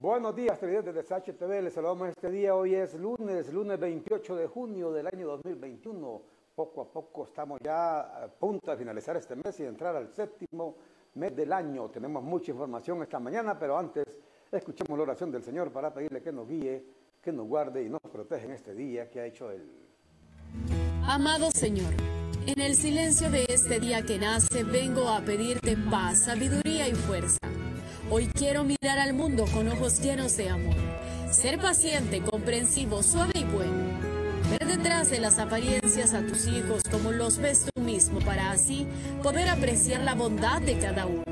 Buenos días, televidentes de SHTV. Les saludamos este día. Hoy es lunes, lunes 28 de junio del año 2021. Poco a poco estamos ya a punto de finalizar este mes y entrar al séptimo mes del año. Tenemos mucha información esta mañana, pero antes escuchemos la oración del Señor para pedirle que nos guíe, que nos guarde y nos proteja en este día que ha hecho Él. Amado Señor, en el silencio de este día que nace vengo a pedirte paz, sabiduría y fuerza. Hoy quiero mirar al mundo con ojos llenos de amor, ser paciente, comprensivo, suave y bueno. Ver detrás de las apariencias a tus hijos como los ves tú mismo para así poder apreciar la bondad de cada uno.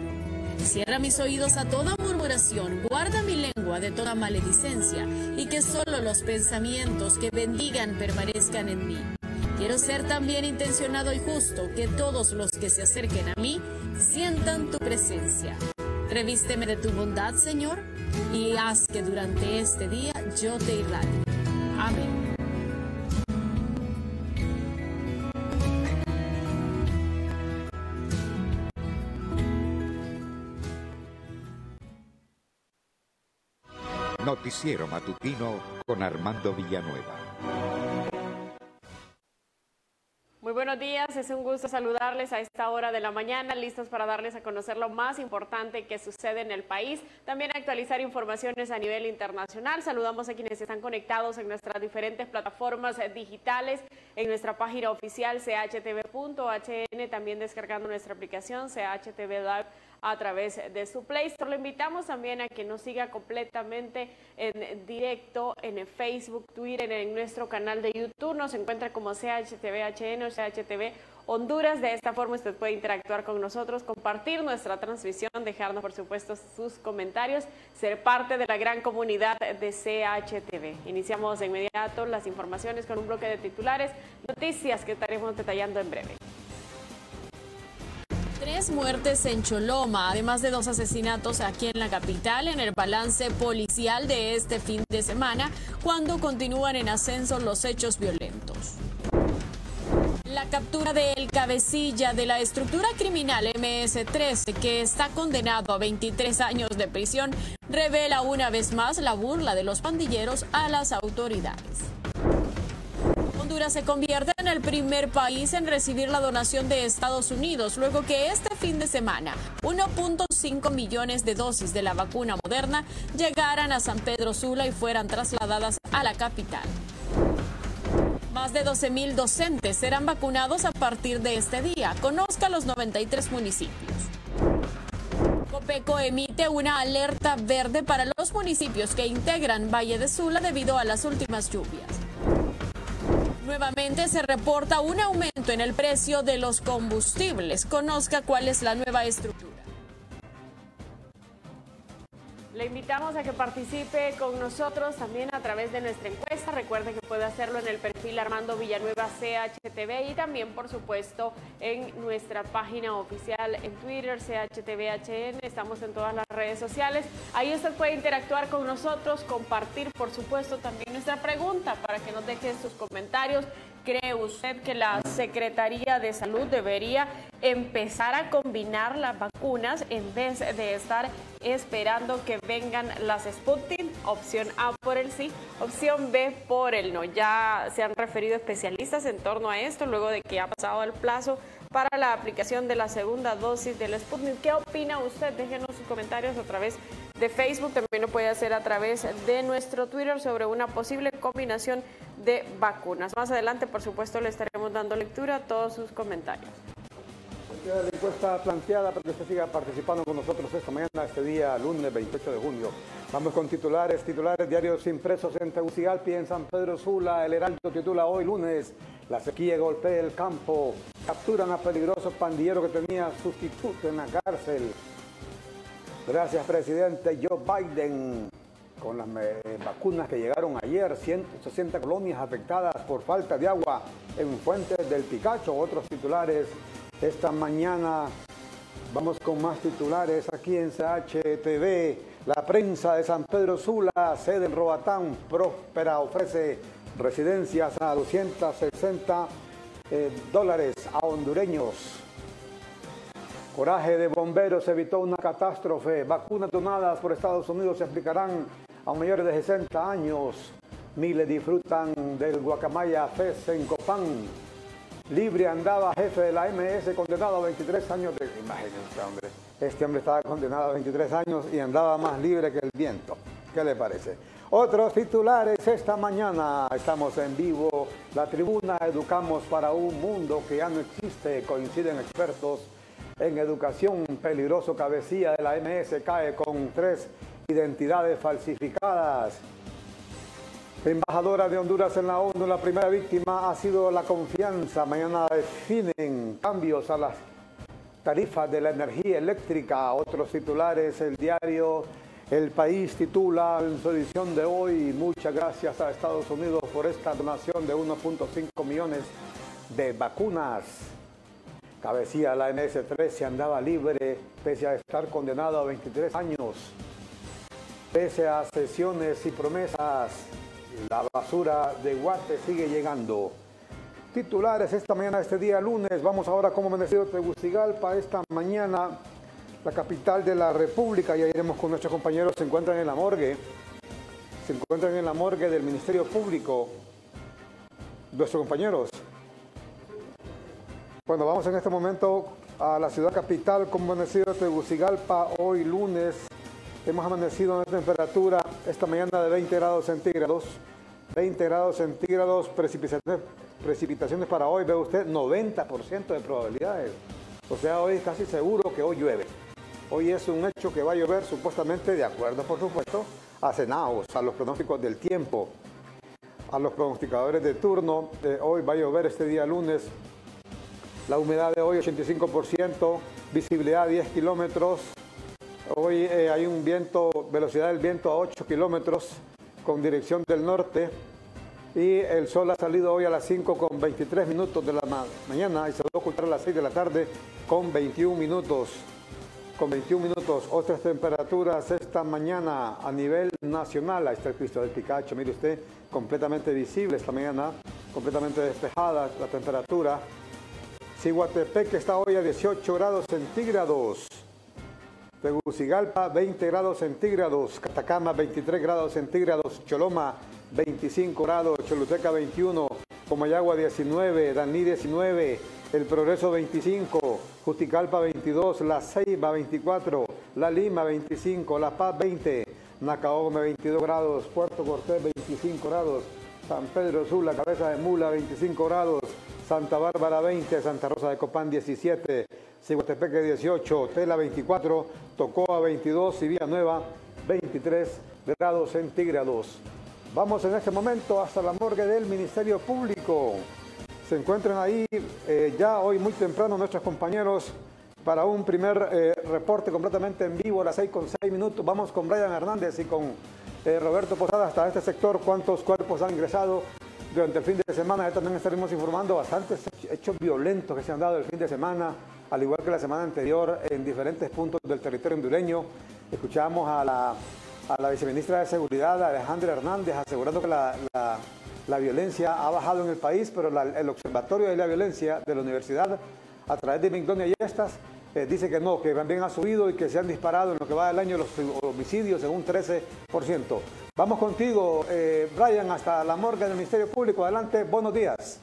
Cierra mis oídos a toda murmuración, guarda mi lengua de toda maledicencia y que solo los pensamientos que bendigan permanezcan en mí. Quiero ser también intencionado y justo, que todos los que se acerquen a mí sientan tu presencia. Revísteme de tu bondad, Señor, y haz que durante este día yo te irradie. Amén. Noticiero Matutino con Armando Villanueva. Muy buenos días, es un gusto saludarles a esta hora de la mañana, listos para darles a conocer lo más importante que sucede en el país, también actualizar informaciones a nivel internacional. Saludamos a quienes están conectados en nuestras diferentes plataformas digitales, en nuestra página oficial chtv.hn, también descargando nuestra aplicación CHTV a través de su Play Store. Lo invitamos también a que nos siga completamente en directo en Facebook, Twitter, en nuestro canal de YouTube. Nos encuentra como CHTVHN o CHTV Honduras. De esta forma usted puede interactuar con nosotros, compartir nuestra transmisión, dejarnos por supuesto sus comentarios, ser parte de la gran comunidad de CHTV. Iniciamos de inmediato las informaciones con un bloque de titulares, noticias que estaremos detallando en breve. Tres muertes en Choloma, además de dos asesinatos aquí en la capital, en el balance policial de este fin de semana, cuando continúan en ascenso los hechos violentos. La captura del cabecilla de la estructura criminal MS-13, que está condenado a 23 años de prisión, revela una vez más la burla de los pandilleros a las autoridades. Honduras se convierte el primer país en recibir la donación de Estados Unidos, luego que este fin de semana 1.5 millones de dosis de la vacuna moderna llegaran a San Pedro Sula y fueran trasladadas a la capital. Más de 12 mil docentes serán vacunados a partir de este día. Conozca los 93 municipios. Copeco emite una alerta verde para los municipios que integran Valle de Sula debido a las últimas lluvias. Nuevamente se reporta un aumento en el precio de los combustibles. Conozca cuál es la nueva estructura. Le invitamos a que participe con nosotros también a través de nuestra encuesta. Recuerde que puede hacerlo en el perfil Armando Villanueva CHTV y también, por supuesto, en nuestra página oficial en Twitter, CHTVHN. Estamos en todas las redes sociales. Ahí usted puede interactuar con nosotros, compartir, por supuesto, también nuestra pregunta para que nos deje sus comentarios ¿Cree usted que la Secretaría de Salud debería empezar a combinar las vacunas en vez de estar esperando que vengan las Sputnik? Opción A por el sí, opción B por el no. Ya se han referido especialistas en torno a esto luego de que ha pasado el plazo para la aplicación de la segunda dosis del Sputnik. ¿Qué opina usted? Déjenos sus comentarios a través de Facebook, también lo puede hacer a través de nuestro Twitter sobre una posible combinación de vacunas. Más adelante, por supuesto, le estaremos dando lectura a todos sus comentarios. La encuesta planteada para que usted siga participando con nosotros esta mañana, este día, lunes 28 de junio. Vamos con titulares, titulares diarios impresos en Tegucigalpa y en San Pedro Sula. El Heraldo titula hoy lunes, la sequía golpea el campo. Capturan a peligroso pandillero que tenía sustituto en la cárcel. Gracias, presidente Joe Biden con las vacunas que llegaron ayer, 160 colonias afectadas por falta de agua en Fuentes del Picacho, otros titulares esta mañana. Vamos con más titulares aquí en CHTV. La prensa de San Pedro Sula, sede en Roatán, próspera, ofrece residencias a 260 eh, dólares a hondureños. Coraje de bomberos evitó una catástrofe. Vacunas donadas por Estados Unidos se aplicarán a mayores de 60 años. Miles disfrutan del guacamaya Fest en Copán. Libre andaba jefe de la MS condenado a 23 años de... Imagínense, hombre. Este hombre estaba condenado a 23 años y andaba más libre que el viento. ¿Qué le parece? Otros titulares esta mañana. Estamos en vivo. La tribuna Educamos para un mundo que ya no existe. Coinciden expertos en educación. Peligroso cabecilla de la MS cae con tres identidades falsificadas. Embajadora de Honduras en la ONU, la primera víctima ha sido la confianza. Mañana definen cambios a las tarifas de la energía eléctrica. Otros titulares, el diario El País titula en su edición de hoy, muchas gracias a Estados Unidos por esta donación de 1.5 millones de vacunas. Cabecía la MS-13 andaba libre pese a estar condenado a 23 años. Pese a sesiones y promesas, la basura de Guate sigue llegando. Titulares esta mañana, este día lunes. Vamos ahora como amanecido Tegucigalpa. Esta mañana, la capital de la República. Ya iremos con nuestros compañeros. Se encuentran en la morgue. Se encuentran en la morgue del Ministerio Público. Nuestros compañeros. Bueno, vamos en este momento a la ciudad capital como amanecido Tegucigalpa. Hoy lunes hemos amanecido en una temperatura esta mañana de 20 grados centígrados. 20 grados centígrados, precipitaciones, precipitaciones para hoy, ve usted, 90% de probabilidades. O sea, hoy es casi seguro que hoy llueve. Hoy es un hecho que va a llover supuestamente de acuerdo, por supuesto, a Senaos, a los pronósticos del tiempo, a los pronosticadores de turno. Eh, hoy va a llover este día lunes la humedad de hoy 85%, visibilidad 10 kilómetros. Hoy eh, hay un viento, velocidad del viento a 8 kilómetros con dirección del norte. Y el sol ha salido hoy a las 5 con 23 minutos de la mañana y se va a ocultar a las 6 de la tarde con 21 minutos. Con 21 minutos, otras temperaturas esta mañana a nivel nacional. Ahí está el Cristo del Picacho, mire usted, completamente visible esta mañana, completamente despejada la temperatura. Ciguatepec está hoy a 18 grados centígrados. Tegucigalpa 20 grados centígrados. Catacama 23 grados centígrados. Choloma 25 grados. Choluteca 21. Comayagua 19. Daní 19. El Progreso 25. Juticalpa 22. La Ceiba 24. La Lima 25. La Paz 20. Nacaome 22 grados. Puerto Cortés 25 grados. San Pedro Sula, Cabeza de Mula 25 grados. Santa Bárbara 20, Santa Rosa de Copán 17, Ciguatepeque 18, Tela 24, Tocoa 22 y Nueva 23 grados centígrados. Vamos en este momento hasta la morgue del Ministerio Público. Se encuentran ahí eh, ya hoy muy temprano nuestros compañeros para un primer eh, reporte completamente en vivo a las 6 con 6 minutos. Vamos con Brian Hernández y con eh, Roberto Posada hasta este sector. ¿Cuántos cuerpos han ingresado durante el fin de semana también estaremos informando bastantes hechos violentos que se han dado el fin de semana, al igual que la semana anterior en diferentes puntos del territorio hondureño. Escuchamos a la, a la viceministra de Seguridad, Alejandra Hernández, asegurando que la, la, violencia ha bajado en el país, pero el Observatorio de la Violencia de la Universidad, a través de Migdonia y estas, eh, dice que no, que también ha subido y que se han disparado en lo que va del año los homicidios en un 13%. Vamos contigo, eh, Brian, hasta la morgue del Ministerio Público. Adelante, buenos días.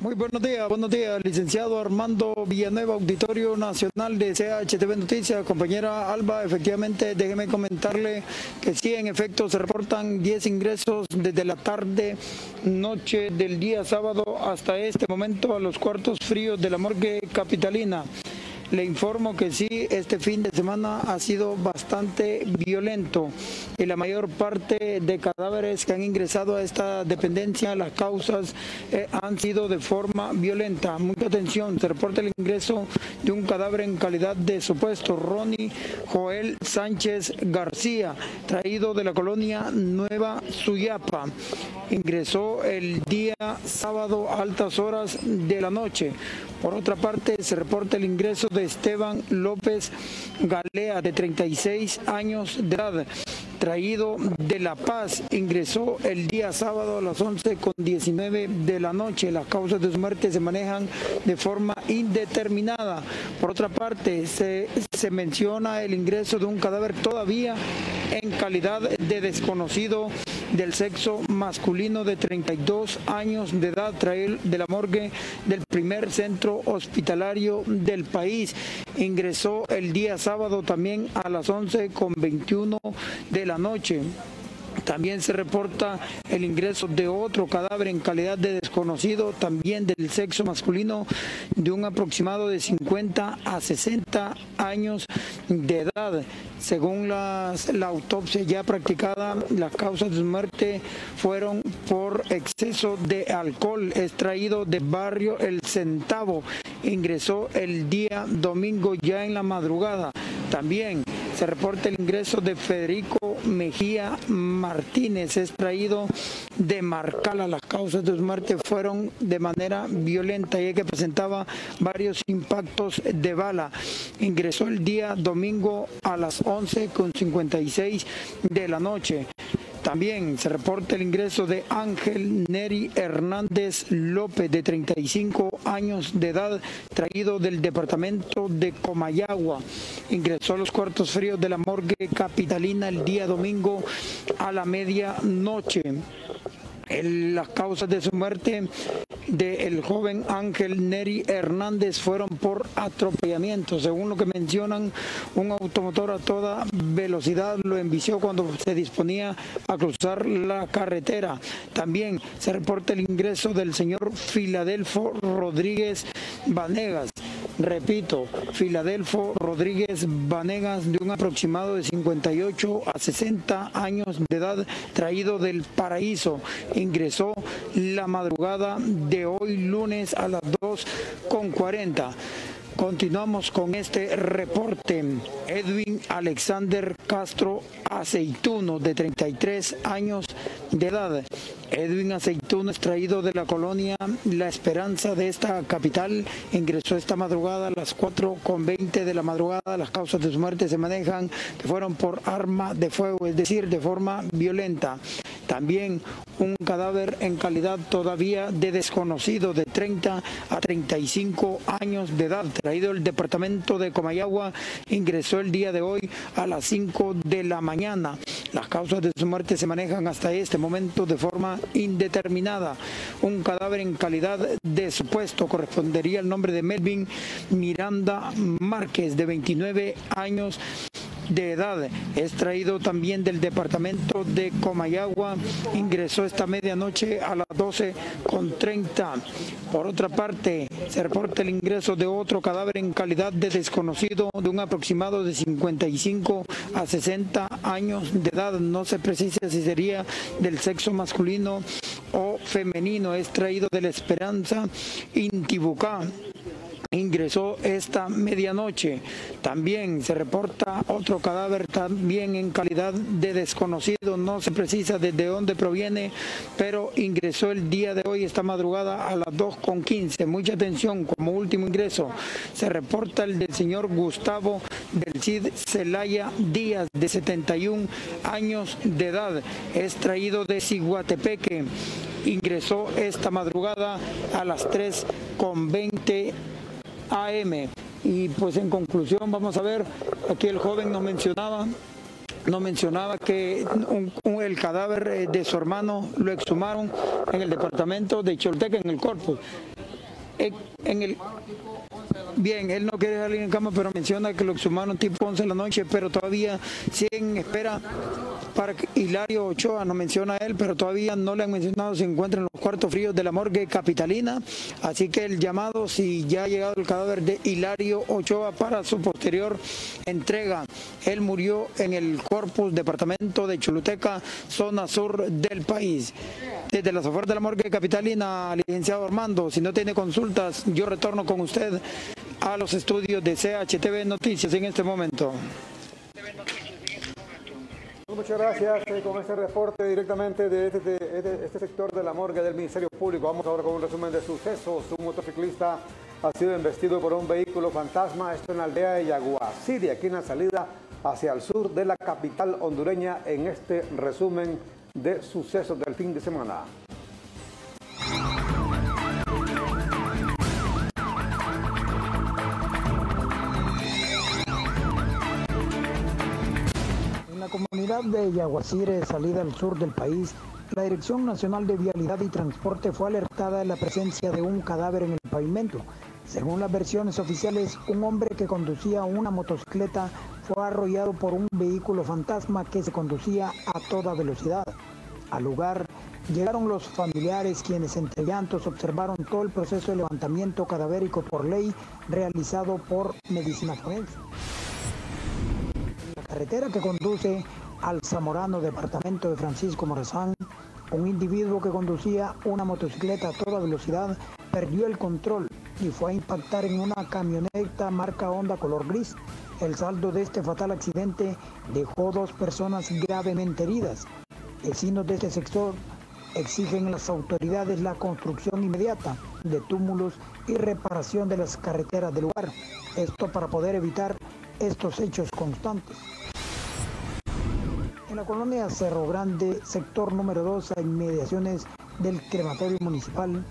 Muy buenos días, buenos días, licenciado Armando Villanueva, Auditorio Nacional de CHTV Noticias. Compañera Alba, efectivamente, déjeme comentarle que sí, en efecto, se reportan 10 ingresos desde la tarde, noche del día sábado hasta este momento a los cuartos fríos de la morgue capitalina. Le informo que sí, este fin de semana ha sido bastante violento y la mayor parte de cadáveres que han ingresado a esta dependencia, las causas eh, han sido de forma violenta. Mucha atención, se reporta el ingreso de un cadáver en calidad de supuesto Ronnie Joel Sánchez García, traído de la colonia Nueva Suyapa. Ingresó el día sábado altas horas de la noche. Por otra parte, se reporta el ingreso de Esteban López Galea, de 36 años de edad, traído de La Paz. Ingresó el día sábado a las 11 con 19 de la noche. Las causas de su muerte se manejan de forma indeterminada. Por otra parte, se, se menciona el ingreso de un cadáver todavía en calidad de desconocido del sexo masculino de 32 años de edad, trae de la morgue del primer centro hospitalario del país. Ingresó el día sábado también a las 11 con 21 de la noche. También se reporta el ingreso de otro cadáver en calidad de desconocido, también del sexo masculino, de un aproximado de 50 a 60 años de edad. Según la autopsia ya practicada, las causas de su muerte fueron por exceso de alcohol extraído de barrio El Centavo. Ingresó el día domingo ya en la madrugada. También se reporta el ingreso de Federico Mejía Martínez, extraído de Marcala. Las causas de su muerte fueron de manera violenta y que presentaba varios impactos de bala. Ingresó el día domingo a las 11.56 de la noche. También se reporta el ingreso de Ángel Neri Hernández López, de 35 años de edad, traído del departamento de Comayagua. Ingresó a los cuartos fríos de la morgue capitalina el día domingo a la medianoche las causas de su muerte del joven Ángel Neri Hernández fueron por atropellamiento. Según lo que mencionan, un automotor a toda velocidad lo envició cuando se disponía a cruzar la carretera. También se reporta el ingreso del señor Filadelfo Rodríguez Vanegas. Repito, Filadelfo Rodríguez Vanegas, de un aproximado de 58 a 60 años de edad, traído del paraíso ingresó la madrugada de hoy lunes a las 2.40. Continuamos con este reporte. Edwin Alexander Castro Aceituno, de 33 años de edad. Edwin Aceituno, extraído de la colonia La Esperanza de esta capital, ingresó esta madrugada a las 4.20 de la madrugada. Las causas de su muerte se manejan que fueron por arma de fuego, es decir, de forma violenta. También un cadáver en calidad todavía de desconocido de 30 a 35 años de edad, traído del departamento de Comayagua, ingresó el día de hoy a las 5 de la mañana. Las causas de su muerte se manejan hasta este momento de forma indeterminada. Un cadáver en calidad de supuesto correspondería al nombre de Melvin Miranda Márquez, de 29 años de edad. Es traído también del departamento de Comayagua. Ingresó esta medianoche a las 12 con 30. Por otra parte, se reporta el ingreso de otro cadáver en calidad de desconocido de un aproximado de 55 a 60 años de edad. No se precisa si sería del sexo masculino o femenino. Es traído de la Esperanza Intibucá ingresó esta medianoche. También se reporta otro cadáver también en calidad de desconocido, no se precisa desde dónde proviene, pero ingresó el día de hoy, esta madrugada a las 2.15. Mucha atención, como último ingreso se reporta el del señor Gustavo del Cid Celaya Díaz, de 71 años de edad, es traído de Ciguatepeque. Ingresó esta madrugada a las 3.20 AM. Y pues en conclusión vamos a ver, aquí el joven nos mencionaba nos mencionaba que el cadáver eh, de su hermano lo exhumaron en el departamento de Cholteca, en el Corpus. En, el, bien, él no quiere salir en cama, pero menciona que lo exhumaron tipo 11 de la noche, pero todavía siguen en espera para Hilario Ochoa, no menciona él, pero todavía no le han mencionado, se encuentra en los cuartos fríos de la morgue capitalina, así que el llamado, si ya ha llegado el cadáver de Hilario Ochoa para su posterior entrega. Él murió en el Corpus, departamento de Choluteca, zona sur del país. Desde las afueras de la morgue capitalina, licenciado Armando, si no tiene consultas, yo retorno con usted a los estudios de CHTV Noticias en este momento. Muchas gracias eh, con este reporte directamente de este, de este, sector de la morgue del Ministerio Público. Vamos ahora con un resumen de sucesos. Un motociclista ha sido investido por un vehículo fantasma, esto en la aldea de Yaguaciri, aquí en la salida hacia el sur de la capital hondureña, en este resumen de sucesos del fin de semana. Comunidad de Yaguacire, salida al sur del país, la Dirección Nacional de Vialidad y Transporte fue alertada de la presencia de un cadáver en el pavimento. Según las versiones oficiales, un hombre que conducía una motocicleta fue arrollado por un vehículo fantasma que se conducía a toda velocidad. Al lugar llegaron los familiares quienes entre llantos observaron todo el proceso de levantamiento cadavérico por ley realizado por Medicina Forense. Carretera que conduce al Zamorano, departamento de Francisco Morazán, un individuo que conducía una motocicleta a toda velocidad perdió el control y fue a impactar en una camioneta marca Honda color gris. El saldo de este fatal accidente dejó dos personas gravemente heridas. Vecinos de este sector exigen a las autoridades la construcción inmediata de túmulos y reparación de las carreteras del lugar. Esto para poder evitar estos hechos constantes. La colonia Cerro Grande, sector número 2, a inmediaciones del crematorio municipal,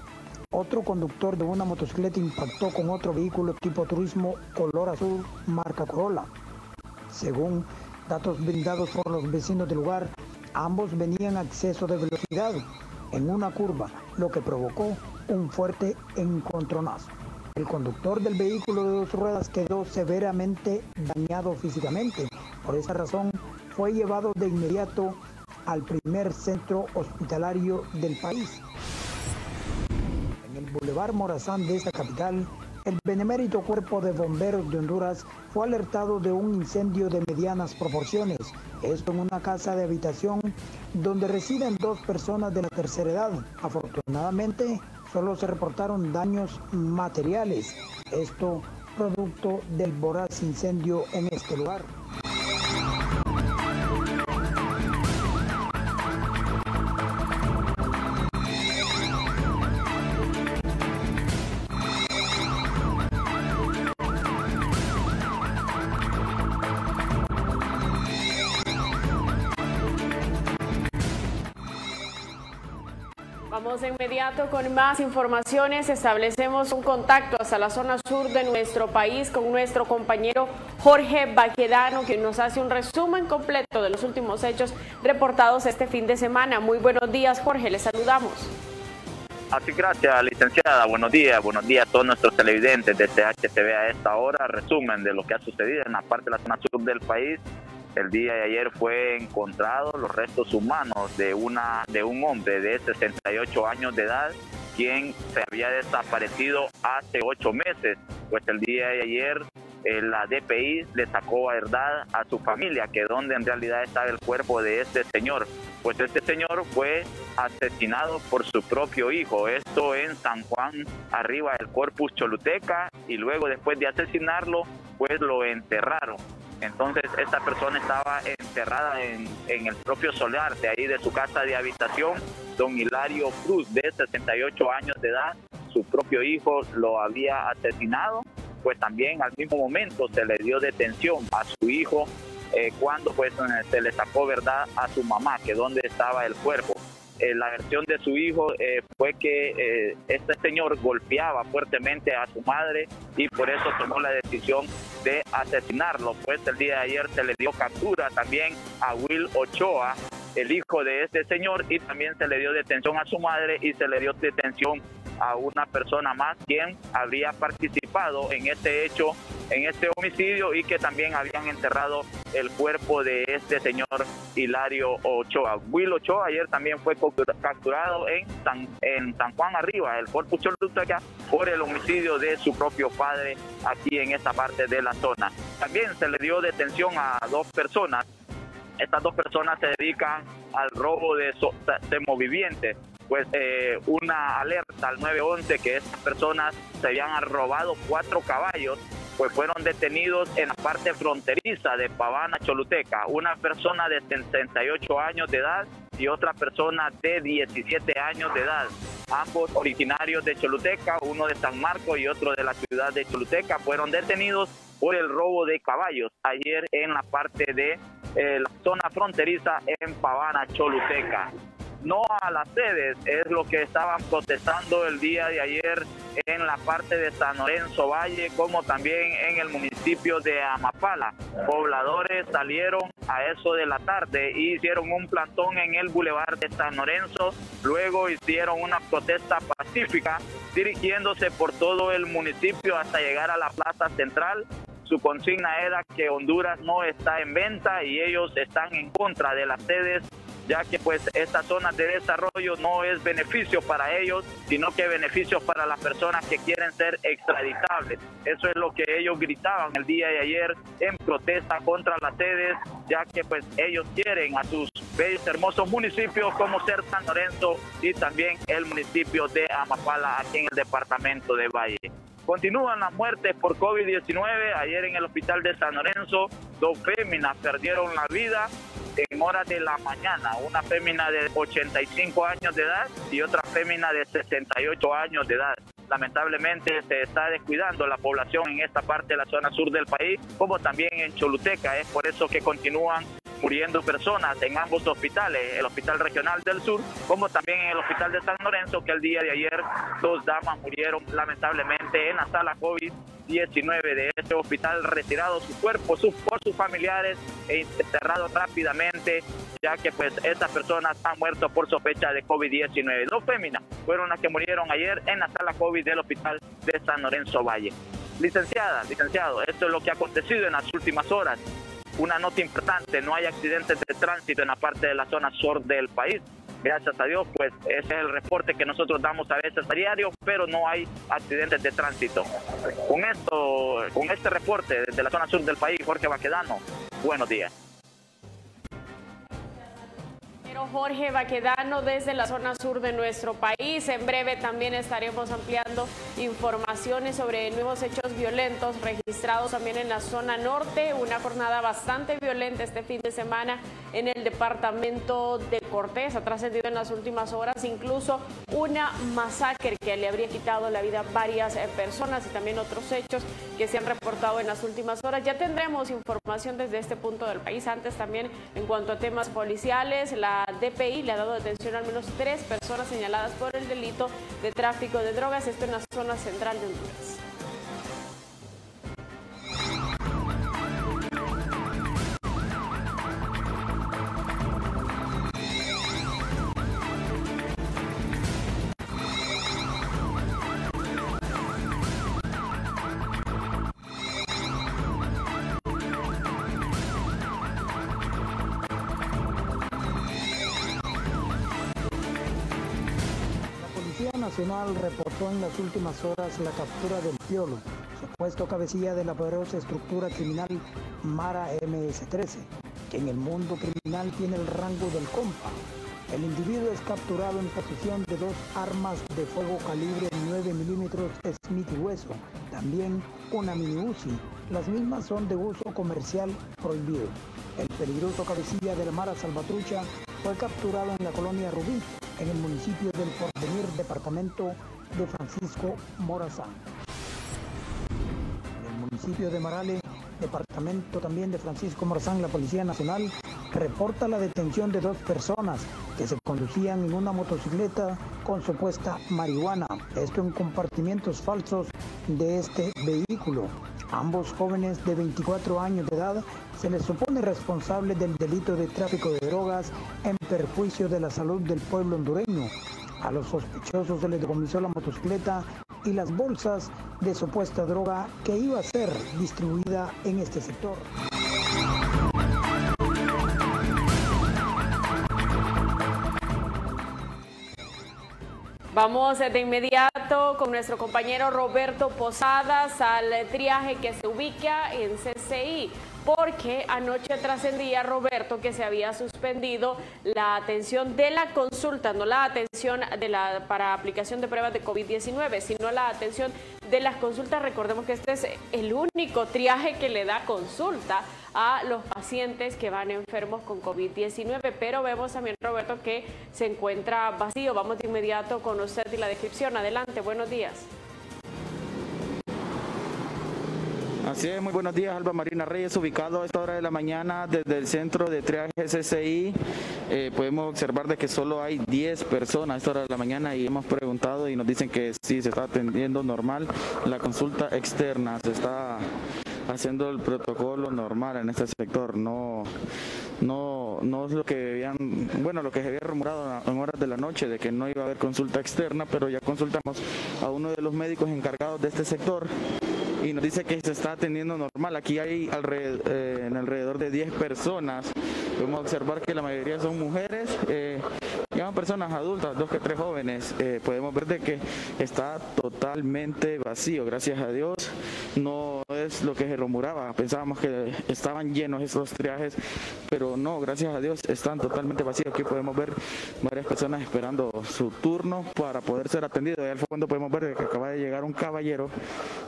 otro conductor de una motocicleta impactó con otro vehículo tipo turismo color azul marca Corolla. Según datos brindados por los vecinos del lugar, ambos venían a exceso de velocidad en una curva, lo que provocó un fuerte encontronazo. El conductor del vehículo de dos ruedas quedó severamente dañado físicamente. Por esa razón, fue llevado de inmediato al primer centro hospitalario del país. En el Boulevard Morazán de esta capital, el benemérito Cuerpo de Bomberos de Honduras fue alertado de un incendio de medianas proporciones. Esto en una casa de habitación donde residen dos personas de la tercera edad. Afortunadamente, solo se reportaron daños materiales. Esto producto del voraz incendio en este lugar. De inmediato con más informaciones. Establecemos un contacto hasta la zona sur de nuestro país con nuestro compañero Jorge Baquedano, que nos hace un resumen completo de los últimos hechos reportados este fin de semana. Muy buenos días, Jorge. Les saludamos. Así, gracias, licenciada. Buenos días, buenos días a todos nuestros televidentes de CHTV a esta hora. Resumen de lo que ha sucedido en la parte de la zona sur del país. El día de ayer fue encontrado los restos humanos de, una, de un hombre de 68 años de edad, quien se había desaparecido hace ocho meses. Pues el día de ayer eh, la DPI le sacó a verdad a su familia que donde en realidad estaba el cuerpo de este señor. Pues este señor fue asesinado por su propio hijo, esto en San Juan, arriba del Corpus Choluteca, y luego después de asesinarlo, pues lo enterraron. Entonces esta persona estaba enterrada en, el propio solar de ahí de su casa de habitación. Don Hilario Cruz, de 68 años de edad, su propio hijo lo había asesinado. Pues también al mismo momento se le dio detención a su hijo eh, cuando pues se le sacó verdad a su mamá, que dónde estaba el cuerpo. Eh, la versión de su hijo eh, fue que eh, este señor golpeaba fuertemente a su madre y por eso tomó la decisión de asesinarlo. Pues el día de ayer se le dio captura también a Will Ochoa, el hijo de este señor, y también se le dio detención a su madre y se le dio detención a una persona más quien habría participado en este hecho, en este homicidio y que también habían enterrado el cuerpo de este señor Hilario Ochoa. Will Ochoa ayer también fue capturado en San, Juan Arriba, el cuerpo Choluteca, por el homicidio de su propio padre aquí en esta parte de la zona. También se le dio detención a dos personas estas dos personas se dedican al robo de vivientes pues eh, una alerta al 911 que estas personas se habían robado cuatro caballos, pues fueron detenidos en la parte fronteriza de Pavana, Choluteca. Una persona de 68 años de edad y otra persona de 17 años de edad. ambos originarios de Choluteca, uno de San Marcos y otro de la ciudad de Choluteca, fueron detenidos por el robo de caballos ayer en la parte de eh, la zona fronteriza en Pavana, Choluteca no a las sedes, es lo que estaban protestando el día de ayer en la parte de San Lorenzo Valle, como también en el municipio de Amapala. Pobladores salieron a eso de la tarde y hicieron un plantón en el bulevar de San Lorenzo, luego hicieron una protesta pacífica dirigiéndose por todo el municipio hasta llegar a la plaza central su consigna era que Honduras no está en venta y ellos están en contra de las sedes ya que pues esta zona de desarrollo no es beneficio para ellos, sino que beneficio para las personas que quieren ser extraditables. Eso es lo que ellos gritaban el día de ayer en protesta contra las sedes, ya que pues ellos quieren a sus bellos hermosos municipios como ser San Lorenzo y también el municipio de Amapala aquí en el departamento de Valle. Continúan las muertes por COVID-19. Ayer en el hospital de San Lorenzo, dos féminas perdieron la vida en horas de la mañana. Una fémina de 85 años de edad y otra fémina de 68 años de edad. Lamentablemente se está descuidando la población en esta parte de la zona sur del país, como también en Choluteca. Es por eso que continúan muriendo personas en ambos hospitales, el Hospital Regional del Sur, como también en el Hospital de San Lorenzo, que el día de ayer dos damas murieron lamentablemente en la sala COVID-19 de este hospital, retirados su cuerpo por sus familiares e enterrados rápidamente, ya que pues estas personas han muerto por sospecha de COVID-19. Dos féminas fueron las que murieron ayer en la sala COVID del Hospital de San Lorenzo Valle. Licenciada, licenciado, esto es lo que ha acontecido en las últimas horas una nota importante, no hay accidentes de tránsito en la parte de la zona sur del país. Gracias a Dios, pues ese es el reporte que nosotros damos a veces a diario, pero no hay accidentes de tránsito. Con esto, con este reporte desde la zona sur del país, Jorge Baquedano, buenos días. Jorge Baquedano desde la zona sur de nuestro país. En breve también estaremos ampliando informaciones sobre nuevos hechos violentos registrados también en la zona norte. Una jornada bastante violenta este fin de semana en el departamento de Cortés. Ha trascendido en las últimas horas incluso una masacre que le habría quitado la vida a varias eh, personas y también otros hechos que se han reportado en las últimas horas. Ya tendremos información desde este punto del país. Antes también en cuanto a temas policiales, la DPI le ha dado detención a al menos tres personas señaladas por el delito de tráfico de drogas, esto en la zona central de Honduras. Nacional reportó en las últimas horas la captura del Piolo, supuesto cabecilla de la poderosa estructura criminal Mara MS-13, que en el mundo criminal tiene el rango del compa. El individuo es capturado en posesión de dos armas de fuego calibre 9 milímetros Smith y Hueso, también una mini. Las mismas son de uso comercial prohibido. El peligroso cabecilla de la Mara Salvatrucha fue capturado en la colonia Rubí, en el municipio del Porvenir, departamento de Francisco Morazán. En el municipio de Marale, departamento también de Francisco Morazán, la Policía Nacional reporta la detención de dos personas que se conducían en una motocicleta con supuesta marihuana. Esto en compartimientos falsos de este vehículo. Ambos jóvenes de 24 años de edad se les supone responsables del delito de tráfico de drogas en perjuicio de la salud del pueblo hondureño. A los sospechosos se les decomisó la motocicleta y las bolsas de supuesta droga que iba a ser distribuida en este sector. Vamos de inmediato con nuestro compañero Roberto Posadas al triaje que se ubica en CCI porque anoche trascendía Roberto que se había suspendido la atención de la consulta, no la atención de la, para aplicación de pruebas de COVID-19, sino la atención de las consultas. Recordemos que este es el único triaje que le da consulta a los pacientes que van enfermos con COVID-19, pero vemos también, Roberto, que se encuentra vacío. Vamos de inmediato con usted y la descripción. Adelante, buenos días. Así es, muy buenos días, Alba Marina Reyes, ubicado a esta hora de la mañana desde el centro de triaje SSI. Eh, podemos observar de que solo hay 10 personas a esta hora de la mañana y hemos preguntado y nos dicen que sí, se está atendiendo normal. La consulta externa, se está haciendo el protocolo normal en este sector, no no, no es lo que habían, bueno, lo que se había rumorado en horas de la noche de que no iba a haber consulta externa, pero ya consultamos a uno de los médicos encargados de este sector y nos dice que se está atendiendo normal. Aquí hay alrededor, eh, en alrededor de 10 personas. Podemos observar que la mayoría son mujeres, eh, personas adultas, dos que tres jóvenes. Eh, podemos ver de que está totalmente vacío, gracias a Dios. No es lo que se rumoraba. Pensábamos que estaban llenos esos triajes, pero no, gracias a Dios están totalmente vacíos. Aquí podemos ver varias personas esperando su turno para poder ser atendidos. Y al fondo podemos ver que acaba de llegar un caballero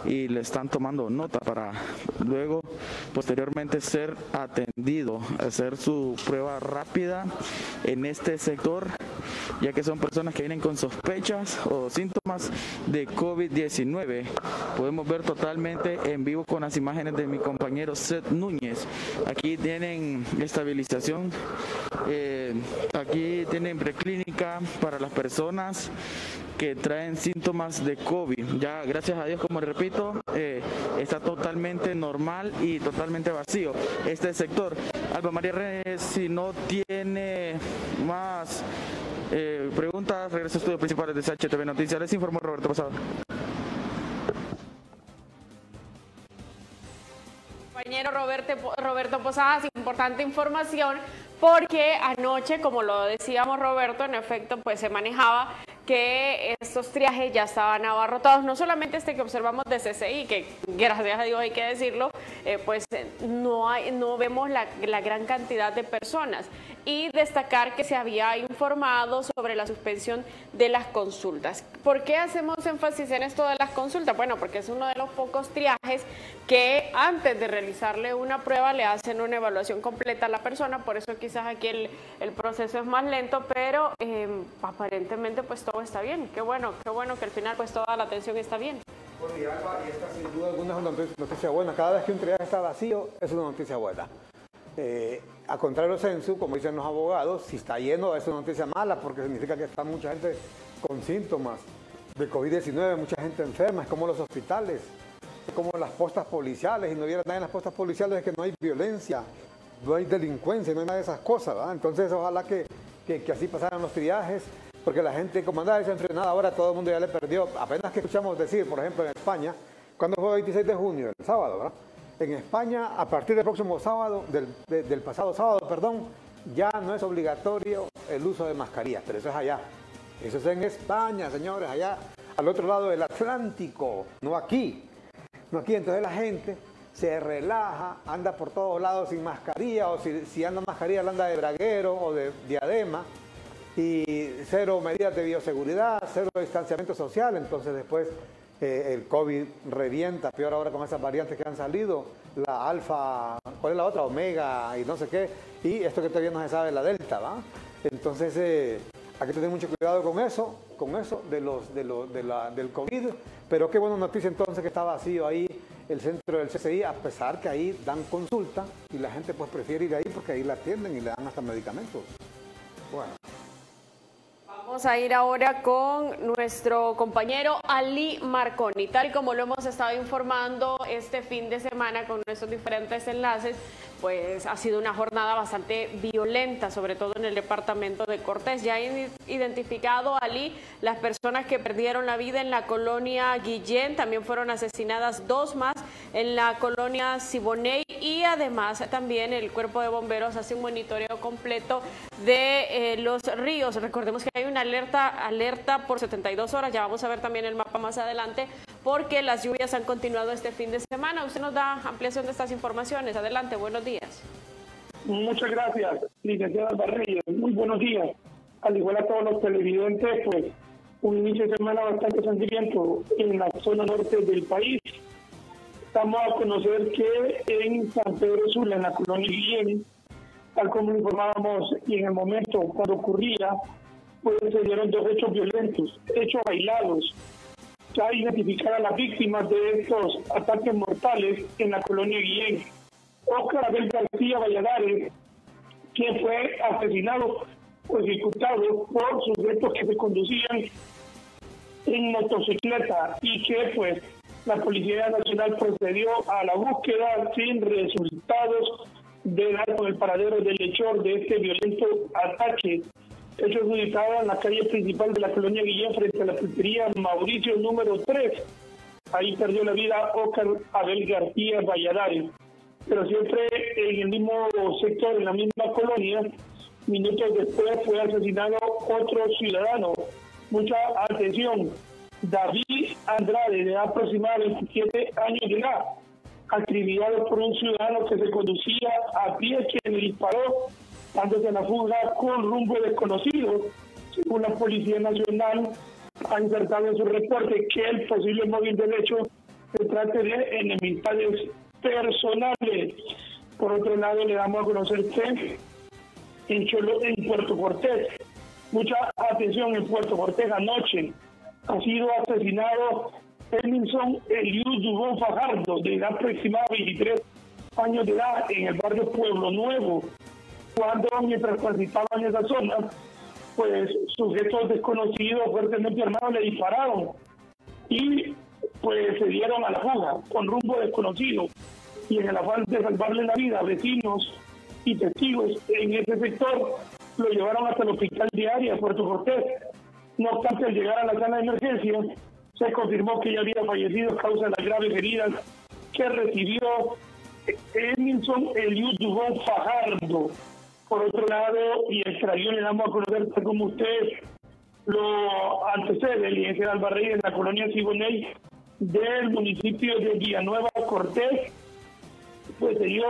y le están tomando nota para luego posteriormente ser atendido, hacer su prueba rápida en este sector, ya que son personas que vienen con sospechas o síntomas de COVID-19. Podemos ver totalmente en vivo con las imágenes de mi compañero Seth Núñez. Aquí tienen estabilización, eh, aquí tienen preclínica para las personas que traen síntomas de COVID. Ya, gracias a Dios, como repito, eh, está totalmente normal y totalmente vacío este sector. Alba María Reyes, si no tiene más eh, preguntas, regreso a estudios principales de CHTV Noticias. Les informó Roberto Posada. Compañero Roberto, Roberto Posadas, importante información porque anoche, como lo decíamos Roberto, en efecto, pues se manejaba que estos triajes ya estaban abarrotados, no solamente este que observamos de CCI, que gracias a Dios hay que decirlo, eh, pues no, hay, no vemos la, la, gran cantidad de personas. Y destacar que se había informado sobre la suspensión de las consultas. ¿Por qué hacemos énfasis en esto de las consultas? Bueno, porque es uno de los pocos triajes que antes de realizarle una prueba le hacen una evaluación completa a la persona, por eso quizás aquí el, el proceso es más lento, pero eh, aparentemente pues todo está bien. Qué bueno, qué bueno que al final pues toda la atención está bien. Y esta sin duda alguna es una noticia buena. Cada vez que un triaje está vacío es una noticia buena. Eh, a contrario censo, como dicen los abogados, si está lleno es una noticia mala porque significa que está mucha gente con síntomas de COVID-19, mucha gente enferma, es como los hospitales, es como las postas policiales, y no hubiera nada en las postas policiales es que no hay violencia, no hay delincuencia, no hay nada de esas cosas. Entonces, ojalá que, que, que así pasaran los triajes porque la gente como andaba desenfrenada ahora todo el mundo ya le perdió. Apenas que escuchamos decir, por ejemplo, en España, cuando fue el 26 de junio, el sábado, ¿verdad? En España, a partir del próximo sábado, del, pasado sábado, perdón, ya no es obligatorio el uso de mascarillas, pero eso es allá. Eso es en España, señores, allá al otro lado del Atlántico, no aquí. No aquí, entonces la gente se relaja, anda por todos lados sin mascarilla, o si, si anda mascarilla, anda de braguero o de diadema y cero medidas de bioseguridad, cero distanciamiento social, entonces después eh, el COVID revienta, peor ahora con esas variantes que han salido, la alfa, ¿cuál es la otra? Omega y no sé qué, y esto que todavía no se sabe, la delta, ¿va? Entonces eh, hay que tener mucho cuidado con eso, con eso de los, de los, del COVID, pero qué buena noticia entonces que está vacío ahí el centro del CCI, a pesar que ahí dan consulta y la gente pues prefiere ir ahí porque ahí la atienden y le dan hasta medicamentos. Bueno. Vamos a ir ahora con nuestro compañero Ali Marconi. Tal y como lo hemos estado informando este fin de semana con nuestros diferentes enlaces, pues ha sido una jornada bastante violenta, sobre todo en el departamento de Cortés. Ya han identificado Ali las personas que perdieron la vida en la colonia Guillén, también fueron asesinadas dos más en la colonia Siboney y además también el cuerpo de bomberos hace un monitoreo completo de eh, los ríos. Recordemos que hay una alerta, alerta por 72 horas, ya vamos a ver también el mapa más adelante, porque las lluvias han continuado este fin de semana. Usted nos da ampliación de estas informaciones. Adelante, buenos días. Muchas gracias, licenciada Barreyes. Muy buenos días. Al igual a todos los televidentes, pues un inicio de semana bastante sangriento en la zona norte del país. Estamos a conocer que en San Pedro Sula, en la colonia Guillén, tal como informábamos y en el momento cuando ocurría, pues se dieron dos hechos violentos, hechos aislados. Ya identificadas las víctimas de estos ataques mortales en la colonia Guillén. Oscar Abel García Valladares, quien fue asesinado o ejecutado por sujetos que se conducían en motocicleta y que pues la Policía Nacional procedió a la búsqueda sin resultados de dar con el paradero del hechor de este violento ataque hecho ubicado en la calle principal de la colonia Guillén frente a la pulpería Mauricio número 3. Ahí perdió la vida Oscar Abel García Valladares. Pero siempre en el mismo sector, en la misma colonia, minutos después fue asesinado otro ciudadano. Mucha atención. David Andrade, de aproximadamente 27 años de edad, acribillado por un ciudadano que se conducía a pie, quien le disparó de la fuga con rumbo desconocido. Según la Policía Nacional, ha insertado en su reporte que el posible móvil del hecho se trata de enemistades personales. Por otro lado, le damos a conocer que en, Cholo, en Puerto Cortés, mucha atención en Puerto Cortés anoche, ha sido asesinado Edmondson Eliud Dubón Fajardo, de edad aproximada 23 años de edad, en el barrio Pueblo Nuevo cuando mientras transitaban esa zona, pues sujetos desconocidos fuertemente armados le dispararon y pues se dieron a la fuga con rumbo desconocido y en el afán de salvarle la vida a vecinos y testigos en ese sector lo llevaron hasta el hospital de Puerto Cortés. No obstante, al llegar a la sala de emergencia, se confirmó que ya había fallecido a causa de las graves heridas que recibió Emilson Eliud Dubón Fajardo, por otro lado, y el le damos a conocer como usted lo antecede, el licenciado Albarrey en la colonia Siboney del municipio de Villanueva Cortés, pues se dio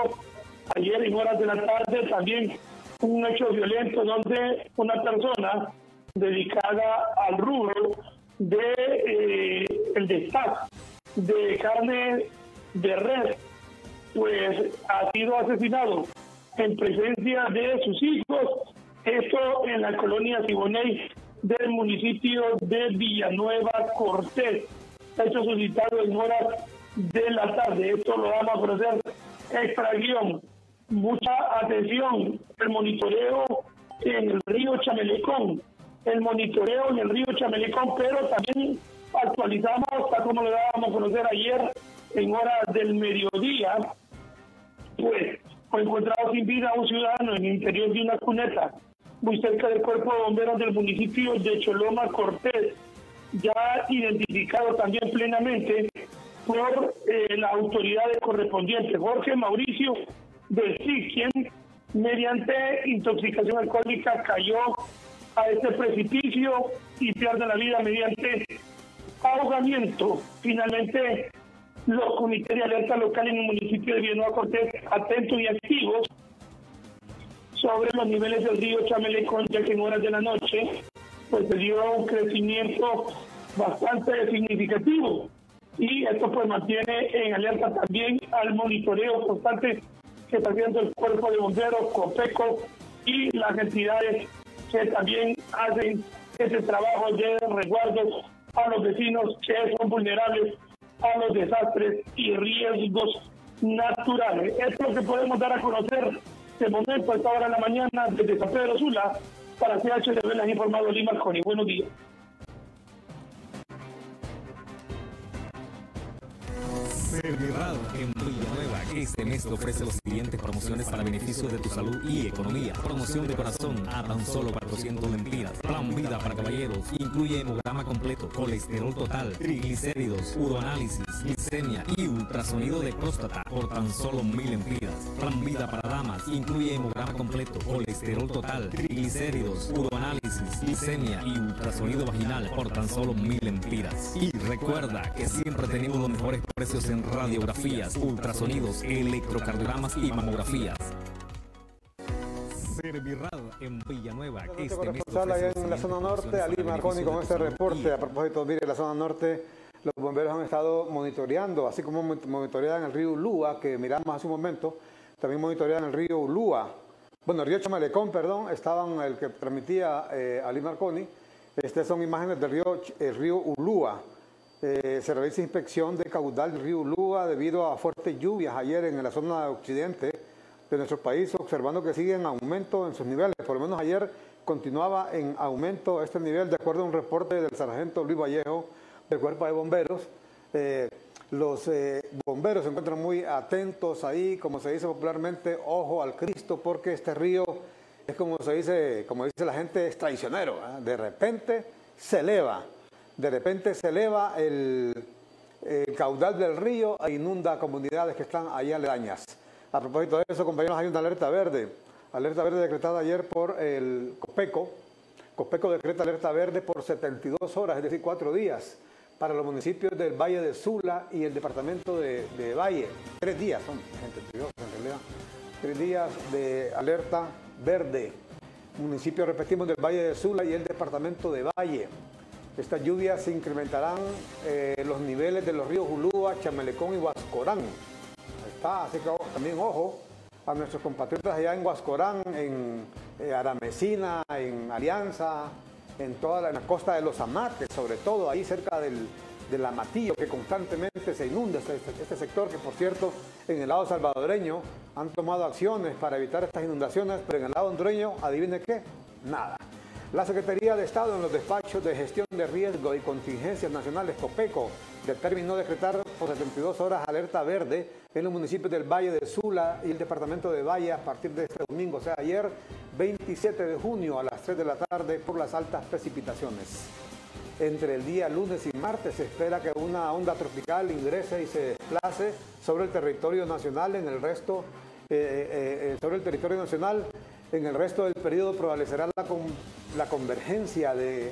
ayer en horas de la tarde también un hecho violento donde una persona dedicada al rubro de eh, el destaque de carne de red pues ha sido asesinado en presencia de sus hijos, esto en la colonia Siboney del municipio de Villanueva Cortés. Hecho suscitado en horas de la tarde. Esto lo vamos a conocer extra guion. Mucha atención, el monitoreo en el río Chamelecón, el monitoreo en el río Chamelecón, pero también actualizamos, tal como lo dábamos a conocer ayer en horas del mediodía, pues fue encontrado sin vida un ciudadano en el interior de una cuneta, muy cerca del cuerpo de bomberos del municipio de Choloma Cortés, ya identificado también plenamente por eh, las autoridades correspondientes. Jorge Mauricio del SIC, quien mediante intoxicación alcohólica cayó a este precipicio y pierde la vida mediante ahogamiento. Finalmente los comités de alerta local en el municipio de Villanueva Cortés atentos y activos sobre los niveles del río Chamelecón, ya que en horas de la noche pues se dio un crecimiento bastante significativo. Y esto pues mantiene en alerta también al monitoreo constante que está haciendo el cuerpo de bomberos, COPECO y las entidades que también hacen ese trabajo de resguardo a los vecinos que son vulnerables a los desastres y riesgos naturales. Es lo que podemos dar a conocer de momento a esta hora de la mañana desde San Pedro Sula para CHTV ha informado Lima Coni. Buenos días. Celebrado en Villanueva. Este mes te ofrece los siguientes promociones para beneficio de tu salud y economía. Promoción de corazón a tan solo 400 lempiras. Plan vida para caballeros. Incluye hemograma completo, colesterol total, triglicéridos, uroanálisis, glicemia y ultrasonido de próstata por tan solo mil lempiras. Plan vida para damas. Incluye hemograma completo, colesterol total, triglicéridos, uroanálisis, glicemia y ultrasonido vaginal por tan solo mil lempiras. Y recuerda que siempre tenemos los mejores precios en radiografías, ultrasonidos, electrocardiogramas y mamografías. en Villanueva. Este allá en la zona norte, Ali Marconi, con este reporte. A propósito, mire, la zona norte, los bomberos han estado monitoreando, así como monitorean el río Ulúa, que miramos hace un momento, también monitorean el río Ulúa. Bueno, el río Chamalecón, perdón, estaban el que transmitía eh, Ali Marconi. Estas son imágenes del río, el río Ulúa. Eh, se realiza inspección de caudal río Ulúa debido a fuertes lluvias ayer en la zona occidente de nuestro país, observando que sigue en aumento en sus niveles. Por lo menos ayer continuaba en aumento este nivel, de acuerdo a un reporte del sargento Luis Vallejo del Cuerpo de Bomberos. Eh, los eh, bomberos se encuentran muy atentos ahí, como se dice popularmente, ojo al Cristo, porque este río es como se dice, como dice la gente, es traicionero. De repente se eleva, de repente se eleva el, caudal del río e inunda comunidades que están allá aledañas. A propósito de eso, compañeros, hay una alerta verde. Alerta verde decretada ayer por el COPECO. COPECO decreta alerta verde por 72 horas, es decir, cuatro días, para los municipios del Valle de Sula y el departamento de, Valle. Tres días son, gente, en realidad. Tres días de alerta verde. Municipios, repetimos, del Valle de Sula y el departamento de Valle. Estas lluvias se incrementarán eh, los niveles de los ríos Ulúa, Chamelecón y Huascorán así que también ojo a nuestros compatriotas allá en Huascorán, en eh, Aramecina, en Alianza, en toda la, la, costa de los Amates, sobre todo ahí cerca del, del Amatillo, que constantemente se inunda este, este, sector, que por cierto, en el lado salvadoreño han tomado acciones para evitar estas inundaciones, pero en el lado hondureño, adivine qué, nada. La Secretaría de Estado en los despachos de gestión de riesgo y contingencias nacionales, COPECO, determinó decretar por 72 horas alerta verde en los municipios del Valle de Sula y el departamento de Valle a partir de este domingo, o sea, ayer 27 de junio a las 3 de la tarde por las altas precipitaciones. Entre el día lunes y martes se espera que una onda tropical ingrese y se desplace sobre el territorio nacional en el resto, eh, eh, eh, sobre el territorio nacional en el resto del periodo prevalecerá la, la convergencia de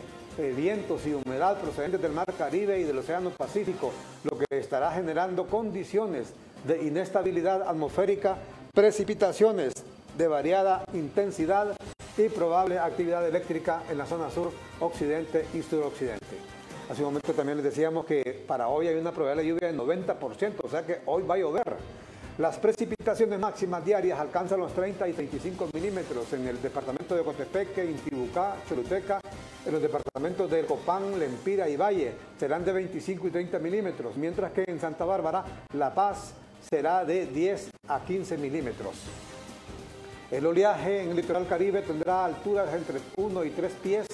vientos y humedad procedentes del Mar Caribe y del Océano Pacífico, lo que estará generando condiciones de inestabilidad atmosférica, precipitaciones de variada intensidad y probable actividad eléctrica en la zona sur, occidente y suroccidente. Hace un momento también les decíamos que para hoy hay una probabilidad de lluvia del 90%, o sea que hoy va a llover. Las precipitaciones máximas diarias alcanzan los 30 y 35 milímetros en el departamento de Cotepeque, Intibucá, Choluteca, en los departamentos de Copán, Lempira y Valle serán de 25 y 30 milímetros, mientras que en Santa Bárbara, La Paz será de 10 a 15 milímetros. El oleaje en el litoral caribe tendrá alturas entre 1 y 3 pies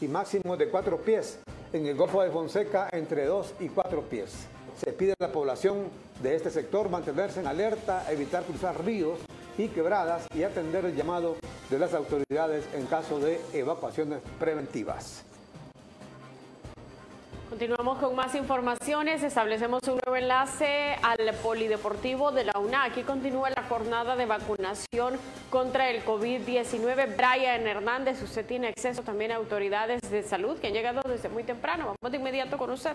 y máximo de 4 pies. En el Golfo de Fonseca entre 2 y 4 pies. Se pide a la población de este sector mantenerse en alerta, evitar cruzar ríos y quebradas y atender el llamado de las autoridades en caso de evacuaciones preventivas. Continuamos con más informaciones. Establecemos un nuevo enlace al Polideportivo de la UNA. Aquí continúa la jornada de vacunación contra el COVID-19. Brian Hernández, usted tiene acceso también a autoridades de salud que han llegado desde muy temprano. Vamos de inmediato con usted.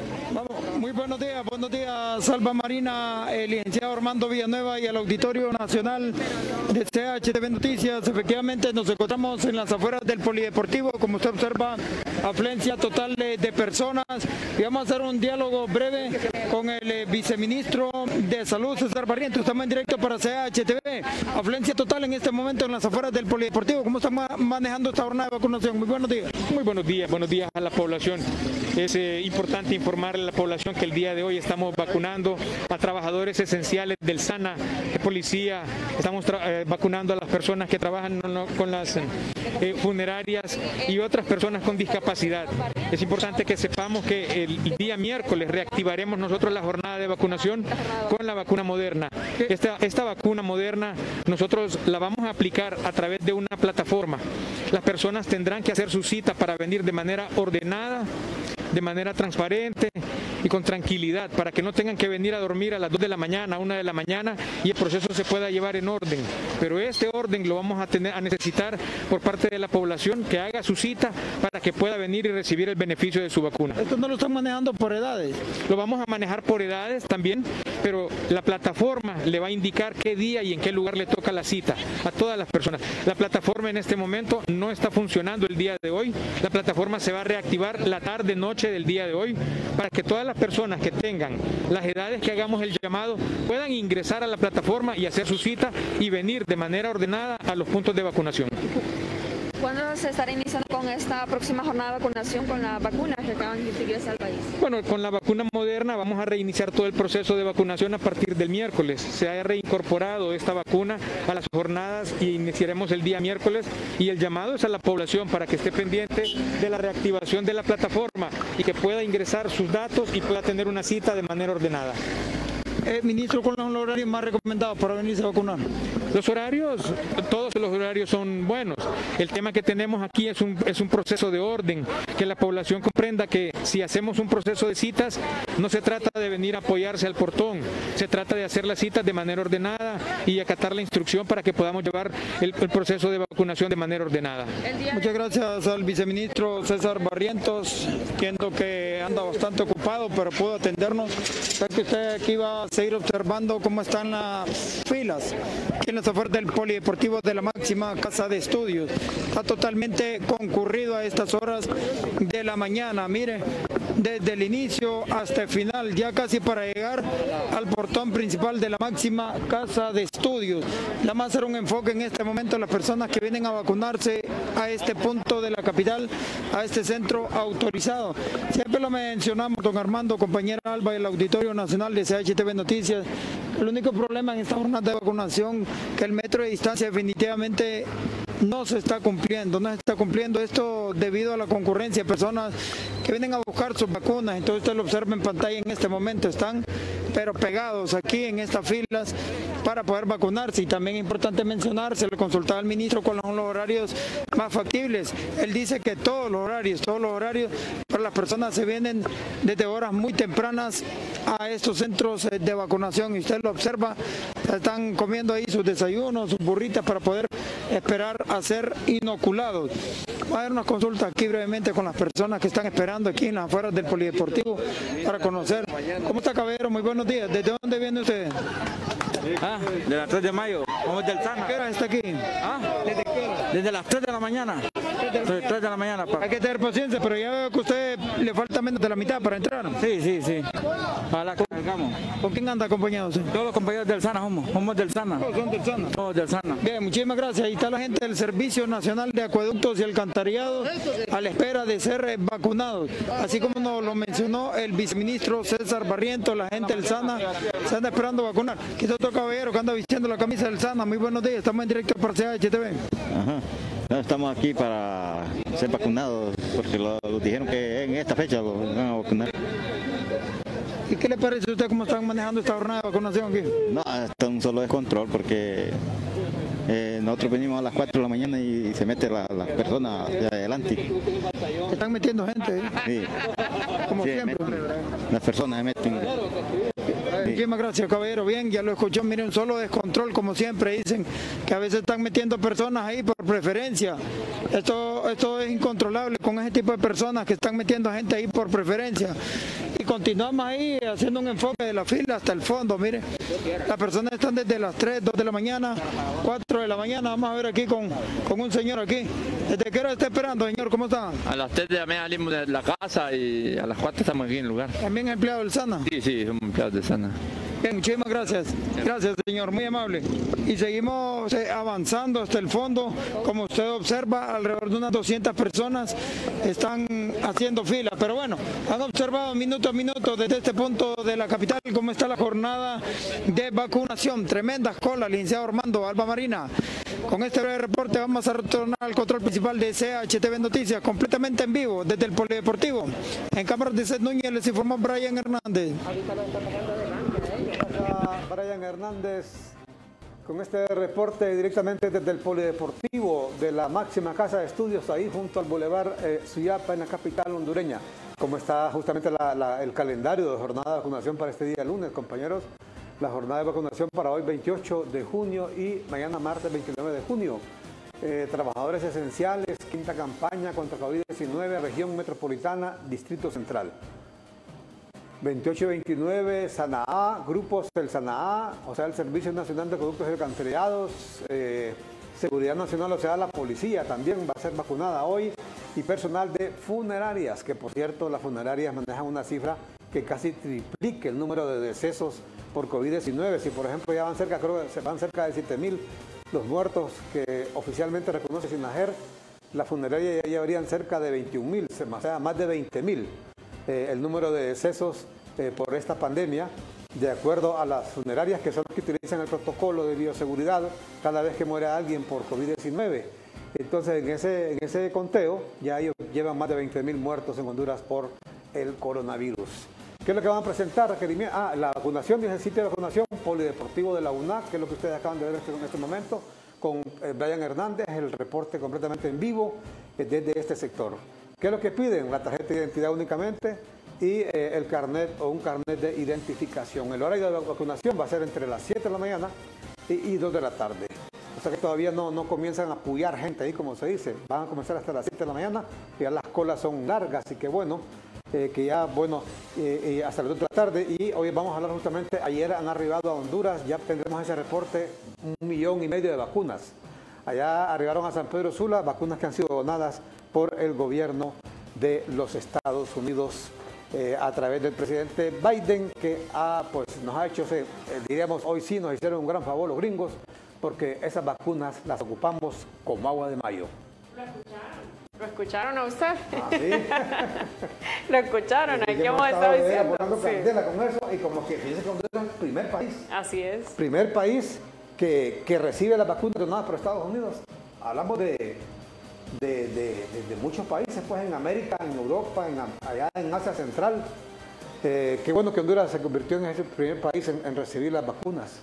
muy buenos días, buenos días, Salva Marina, el licenciado Armando Villanueva y al Auditorio Nacional de CHTV Noticias. Efectivamente, nos encontramos en las afueras del Polideportivo, como usted observa, afluencia total de, personas. Y vamos a hacer un diálogo breve con el eh, viceministro de Salud, César Barrientos. Estamos en directo para CHTV. Afluencia total en este momento en las afueras del Polideportivo. ¿Cómo estamos manejando esta jornada de vacunación? Muy buenos días. Muy buenos días, buenos días a la población. Es eh, importante informarle a la población que el día de hoy estamos vacunando a trabajadores esenciales del SANA, de policía, estamos eh, vacunando a las personas que trabajan con las eh, funerarias y otras personas con discapacidad. Es importante que sepamos que el día miércoles reactivaremos nosotros la jornada de vacunación con la vacuna moderna. Esta, esta vacuna moderna nosotros la vamos a aplicar a través de una plataforma. Las personas tendrán que hacer su cita para venir de manera ordenada, de manera transparente y con tranquilidad para que no tengan que venir a dormir a las 2 de la mañana, a 1 de la mañana y el proceso se pueda llevar en orden. Pero este orden lo vamos a, tener, a necesitar por parte de la población que haga su cita para que pueda venir y recibir el beneficio de su vacuna. Esto no lo están manejando por edades. Lo vamos a manejar por edades también, pero la plataforma le va a indicar qué día y en qué lugar le toca la cita a todas las personas. La plataforma en este momento no está funcionando el día de hoy. La plataforma se va a reactivar la tarde, noche del día de hoy para que todas las personas que tengan las edades que hagamos el llamado puedan ingresar a la plataforma y hacer su cita y venir de manera ordenada a los puntos de vacunación. ¿Cuándo se estará iniciando con esta próxima jornada de vacunación con la vacuna que acaban de ingresar al país? Bueno, con la vacuna moderna vamos a reiniciar todo el proceso de vacunación a partir del miércoles. Se ha reincorporado esta vacuna a las jornadas y iniciaremos el día miércoles y el llamado es a la población para que esté pendiente de la reactivación de la plataforma y que pueda ingresar sus datos y pueda tener una cita de manera ordenada. Eh, ministro, ¿cuáles son los horarios más recomendados para venirse a vacunar? Los horarios, todos los horarios son buenos. El tema que tenemos aquí es un, es un proceso de orden, que la población comprenda que si hacemos un proceso de citas, no se trata de venir a apoyarse al portón, se trata de hacer las citas de manera ordenada y acatar la instrucción para que podamos llevar el, el proceso de vacunación de manera ordenada. Muchas gracias al viceministro César Barrientos, entiendo que anda bastante ocupado, pero pudo atendernos. Sé que usted aquí va a seguir observando cómo están las filas en las ofertas del Polideportivo de la máxima casa de estudios. Está totalmente concurrido a estas horas de la mañana. Mire, desde el inicio hasta el final, ya casi para llegar al portón principal de la máxima casa de estudios. La más hacer un enfoque en este momento las personas que vienen a vacunarse a este punto de la capital, a este centro autorizado. Siempre lo mencionamos, don Armando, compañera Alba, del Auditorio Nacional de CHTV Noticias. El único problema en esta jornada de vacunación que el metro de distancia definitivamente no se está cumpliendo, no se está cumpliendo. Esto debido a la concurrencia de personas que vienen a buscar sus vacunas, entonces usted lo observa en pantalla en este momento, están pero pegados aquí en estas filas para poder vacunarse. Y también es importante mencionar, se le consultaba al ministro cuáles son los horarios más factibles, él dice que todos los horarios, todos los horarios para las personas se vienen desde horas muy tempranas a estos centros eh, de vacunación. Y usted lo observa, están comiendo ahí sus desayunos, sus burritas para poder esperar a ser inoculados. Va a haber una consulta aquí brevemente con las personas que están esperando aquí en las afueras del Polideportivo para conocer. ¿Cómo está Caballero? Muy buenos días. ¿Desde dónde viene usted? Ah, de las 3 de mayo. Vamos del Sana. ¿Qué hora está aquí? Ah. Desde las 3 de la mañana. 3 de la mañana. Pa. Hay que tener paciencia, pero ya veo que a usted le falta menos de la mitad para entrar. Sí, sí, sí. Ojalá que salgamos. ¿Con quién anda acompañado? Todos los compañeros del Sana somos. Somos del Sana. Todos son del Sana. Todos del Sana. Bien, muchísimas gracias. Ahí está la gente del Servicio Nacional de Acueductos y Alcantarillado a la espera de ser vacunados. Así como nos lo mencionó el viceministro César Barriento, la gente del Sana se anda esperando vacunar. Aquí está otro caballero que anda vistiendo la camisa del Sana. Muy buenos días. Estamos en directo para CHTV. Ajá. No, estamos aquí para ser vacunados porque lo, lo dijeron que en esta fecha lo van a vacunar. ¿Y qué le parece a usted cómo están manejando esta jornada de vacunación aquí? No, está un solo descontrol porque eh, nosotros venimos a las 4 de la mañana y se mete la, la persona de adelante. Están metiendo gente, ¿eh? Sí. Como Sí, siempre. meten. las personas se meten. Muchísimas gracias, caballero. Bien, ya lo escuchó. Miren, un solo descontrol, como siempre dicen, que a veces están metiendo personas ahí por preferencia. Esto, esto es incontrolable con ese tipo de personas que están metiendo gente ahí por preferencia. Y continuamos ahí haciendo un enfoque de la fila hasta el fondo. Mire, las personas están desde las 3, 2 de la mañana, 4 de la mañana. Vamos a ver aquí con, con un señor aquí. ¿Desde qué hora está esperando, señor? ¿Cómo está? A las 3 de la mañana salimos de la casa y a las 4 estamos aquí en el lugar. ¿También empleado del SANA? Sí, sí, somos empleados de Sana. Bien, muchísimas gracias. Gracias, señor, muy amable. Y seguimos eh, avanzando hasta el fondo. Como usted observa, alrededor de unas 200 personas están haciendo fila. Pero bueno, han observado minuto a minuto desde este punto de la capital cómo está la jornada de vacunación. Tremendas colas, licenciado Armando Alba Marina. Con este breve reporte vamos a retornar al control principal de CHTV Noticias, completamente en vivo desde el Polideportivo. En cámaras de Seth Núñez les informó Brian Hernández. Brian Hernández con este reporte directamente desde el Polideportivo de la máxima casa de estudios ahí junto al Boulevard eh, Suyapa en la capital hondureña. cómo está justamente el calendario de jornada de vacunación para este día lunes, compañeros. La jornada de vacunación para hoy 28 de junio y mañana martes 29 de junio. Eh, trabajadores esenciales, quinta campaña contra COVID-19, región metropolitana, Distrito Central. 28 y 29, SANAA, grupos del SANAA, o sea, el Servicio Nacional de Productos Alcantarillados, eh, Seguridad Nacional, o sea, la policía también va a ser vacunada hoy, y personal de funerarias, que por cierto, las funerarias manejan una cifra que casi triplique el número de decesos por COVID-19. Si por ejemplo ya van cerca, creo que se van cerca de 7 mil los muertos que oficialmente reconoce Sinajer, la funeraria ya llevarían cerca de 21 mil, o sea, más de 20 mil eh, el número de decesos eh, por esta pandemia, de acuerdo a las funerarias que son las que utilizan el protocolo de bioseguridad cada vez que muere alguien por COVID-19. Entonces, en ese, en ese conteo, ya ellos llevan más de 20 mil muertos en Honduras por el coronavirus. ¿Qué es lo que van a presentar? Ah, la vacunación, dice el sitio de vacunación polideportivo de la UNAC, que es lo que ustedes acaban de ver en este momento, con eh, Brian Hernández, el reporte completamente en vivo desde este sector. ¿Qué es lo que piden? La tarjeta de identidad únicamente y eh, el carnet o un carnet de identificación. El horario de vacunación va a ser entre las 7 de la mañana y, y 2 de la tarde. O sea que todavía no, no comienzan a apoyar gente ahí, como se dice. Van a comenzar hasta las 7 de la mañana, ya las colas son largas, y que bueno, eh, que ya, bueno, eh, hasta las 2 de la tarde. Y hoy vamos a hablar justamente, ayer han arribado a Honduras, ya tendremos ese reporte, un millón y medio de vacunas. Allá arribaron a San Pedro Sula, vacunas que han sido donadas por el gobierno de los Estados Unidos a través del presidente Biden, que ha, pues, nos ha hecho, diríamos, hoy sí nos hicieron un gran favor los gringos, porque esas vacunas las ocupamos como agua de mayo. ¿Lo escucharon a usted? Ah, ¿sí? Lo escucharon, aquí hemos estado diciendo. candela con eso y como que fíjense que es el primer país. Así es. Primer país que, que recibe las vacunas donadas por Estados Unidos. Hablamos de, de, de, muchos países, pues en América, en Europa, en, allá en Asia Central. Eh, qué bueno que Honduras se convirtió en ese primer país en recibir las vacunas.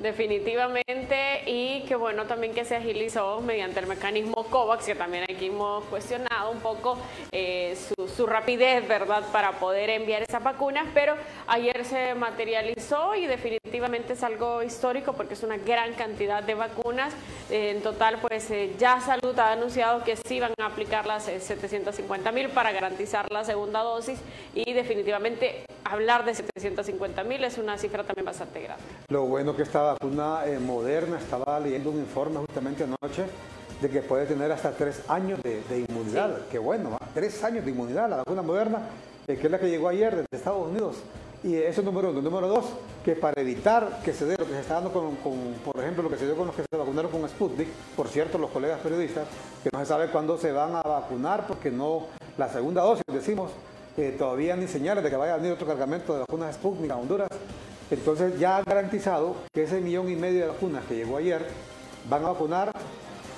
Definitivamente, y que bueno también que se agilizó mediante el mecanismo COVAX, que también aquí hemos cuestionado un poco eh, su, rapidez, ¿verdad?, para poder enviar esas vacunas, pero ayer se materializó y definitivamente es algo histórico porque es una gran cantidad de vacunas. en total, pues eh, ya Salud ha anunciado que sí van a aplicar las 750 eh, mil para garantizar la segunda dosis y definitivamente hablar de 750 mil es una cifra también bastante grande. Lo bueno que esta vacuna eh, moderna, estaba leyendo un informe justamente anoche de que puede tener hasta tres años de, inmunidad. Qué bueno, tres años de inmunidad la vacuna moderna, eh, que es la que llegó ayer desde Estados Unidos. Y eso es número uno. Número dos, que para evitar que se dé lo que se está dando con, por ejemplo, lo que se dio con los que se vacunaron con Sputnik, por cierto, los colegas periodistas, que no se sabe cuándo se van a vacunar porque no, la segunda dosis, decimos, todavía ni señales de que vaya a venir otro cargamento de vacunas Sputnik a Honduras. Entonces ya han garantizado que ese millón y medio de vacunas que llegó ayer van a vacunar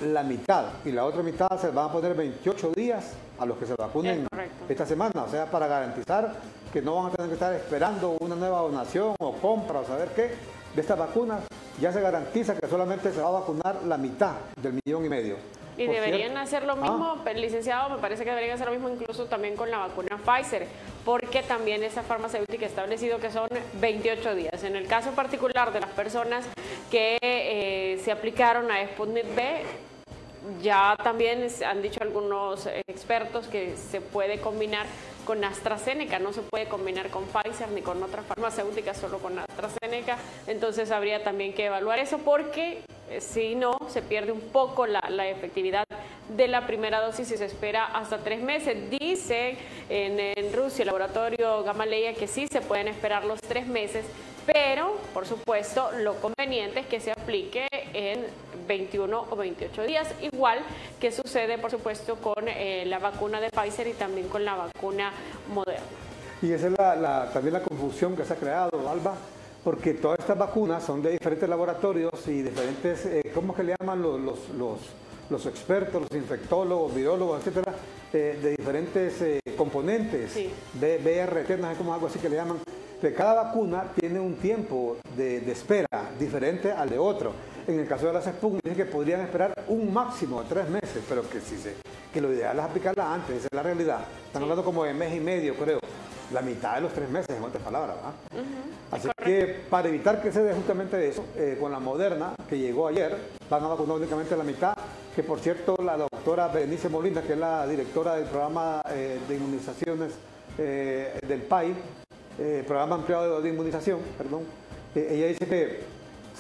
la mitad y la otra mitad se van a poner 28 días a los que se vacunen esta semana, o sea, para garantizar que no van a tener que estar esperando una nueva donación o compra o saber qué de estas vacunas, ya se garantiza que solamente se va a vacunar la mitad del millón y medio. Y deberían hacer lo mismo, ah. licenciado, me parece que deberían hacer lo mismo incluso también con la vacuna Pfizer, porque también esa farmacéutica ha establecido que son 28 días. En el caso particular de las personas que eh, se aplicaron a Sputnik B, ya también han dicho algunos expertos que se puede combinar con AstraZeneca, no se puede combinar con Pfizer ni con otras farmacéuticas, solo con AstraZeneca, entonces habría también que evaluar eso porque eh, si no, se pierde un poco la, efectividad de la primera dosis y se espera hasta tres meses. Dice en, en Rusia, el laboratorio Gamaleya, que sí se pueden esperar los tres meses, pero por supuesto lo conveniente es que se aplique en 21 o 28 días, igual que sucede por supuesto con eh, la vacuna de Pfizer y también con la vacuna moderna. Y esa es la, también la confusión que se ha creado, Alba, porque todas estas vacunas son de diferentes laboratorios y diferentes, eh, ¿cómo que le llaman los, los, los, expertos, los infectólogos, virólogos, etcétera, eh, de diferentes eh, componentes, sí. BRT, no sé cómo algo así que le llaman, que cada vacuna tiene un tiempo de, espera diferente al de otro. En el caso de las Sputnik, dice que podrían esperar un máximo de tres meses, pero que si se, que lo ideal es aplicarla antes, esa es la realidad. Están hablando como de mes y medio, creo. La mitad de los tres meses, en otras palabras, ¿verdad? Así que para evitar que se dé justamente eso, eh, con la Moderna, que llegó ayer, van a vacunar únicamente la mitad, que por cierto la doctora Berenice Molina, que es la directora del programa eh, de inmunizaciones eh, del PAI, eh, programa ampliado de, inmunización, perdón, eh, ella dice que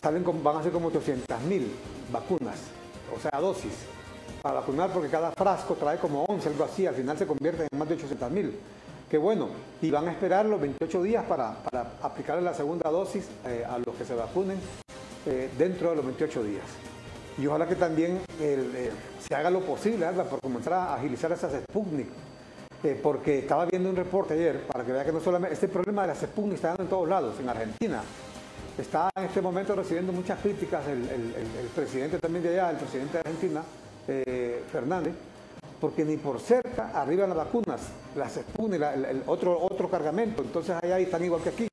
salen van a ser como 800 mil vacunas, o sea, dosis, para vacunar porque cada frasco trae como 11, algo así, al final se convierte en más de 800 mil. Qué bueno, y van a esperar los 28 días para, para aplicarle la segunda dosis eh, a los que se vacunen dentro de los 28 días. Y ojalá que también se haga lo posible, Alba, por comenzar a agilizar esas Sputnik. Eh, porque estaba viendo un reporte ayer para que vea que no solamente este problema de las Sputnik está dando en todos lados, en Argentina. Está en este momento recibiendo muchas críticas el, presidente también de allá, el presidente de Argentina, eh, Fernández, porque ni por cerca arriban las vacunas, las Sputnik, la- el, otro, otro cargamento. Entonces allá están igual que aquí.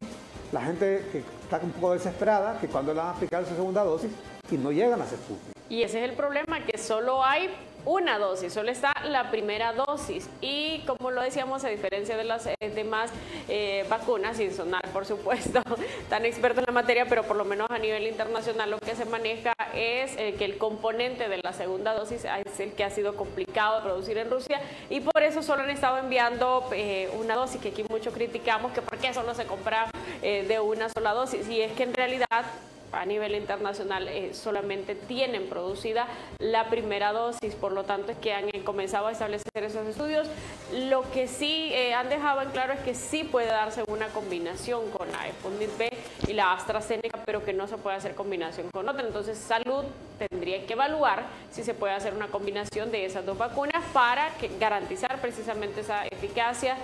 La gente que está un poco desesperada, que cuando le van a aplicar su segunda dosis y no llegan las Sputnik. Y ese es el problema, que solo hay una dosis, solo está la primera dosis. Y como lo decíamos, a diferencia de las eh, demás eh, vacunas, sin sonar, por supuesto, tan experto en la materia, pero por lo menos a nivel internacional lo que se maneja es eh, que el componente de la segunda dosis es el que ha sido complicado de producir en Rusia y por eso solo han estado enviando una dosis, que aquí mucho criticamos, que por qué solo se compra de una sola dosis. Y es que en realidad a nivel internacional eh, solamente tienen producida la primera dosis, por lo tanto es que han comenzado a establecer esos estudios. Lo que sí eh, han dejado en claro es que sí puede darse una combinación con la Sputnik B y la AstraZeneca, pero que no se puede hacer combinación con otra. Entonces Salud tendría que evaluar si se puede hacer una combinación de esas dos vacunas para que, garantizar precisamente esa eficacia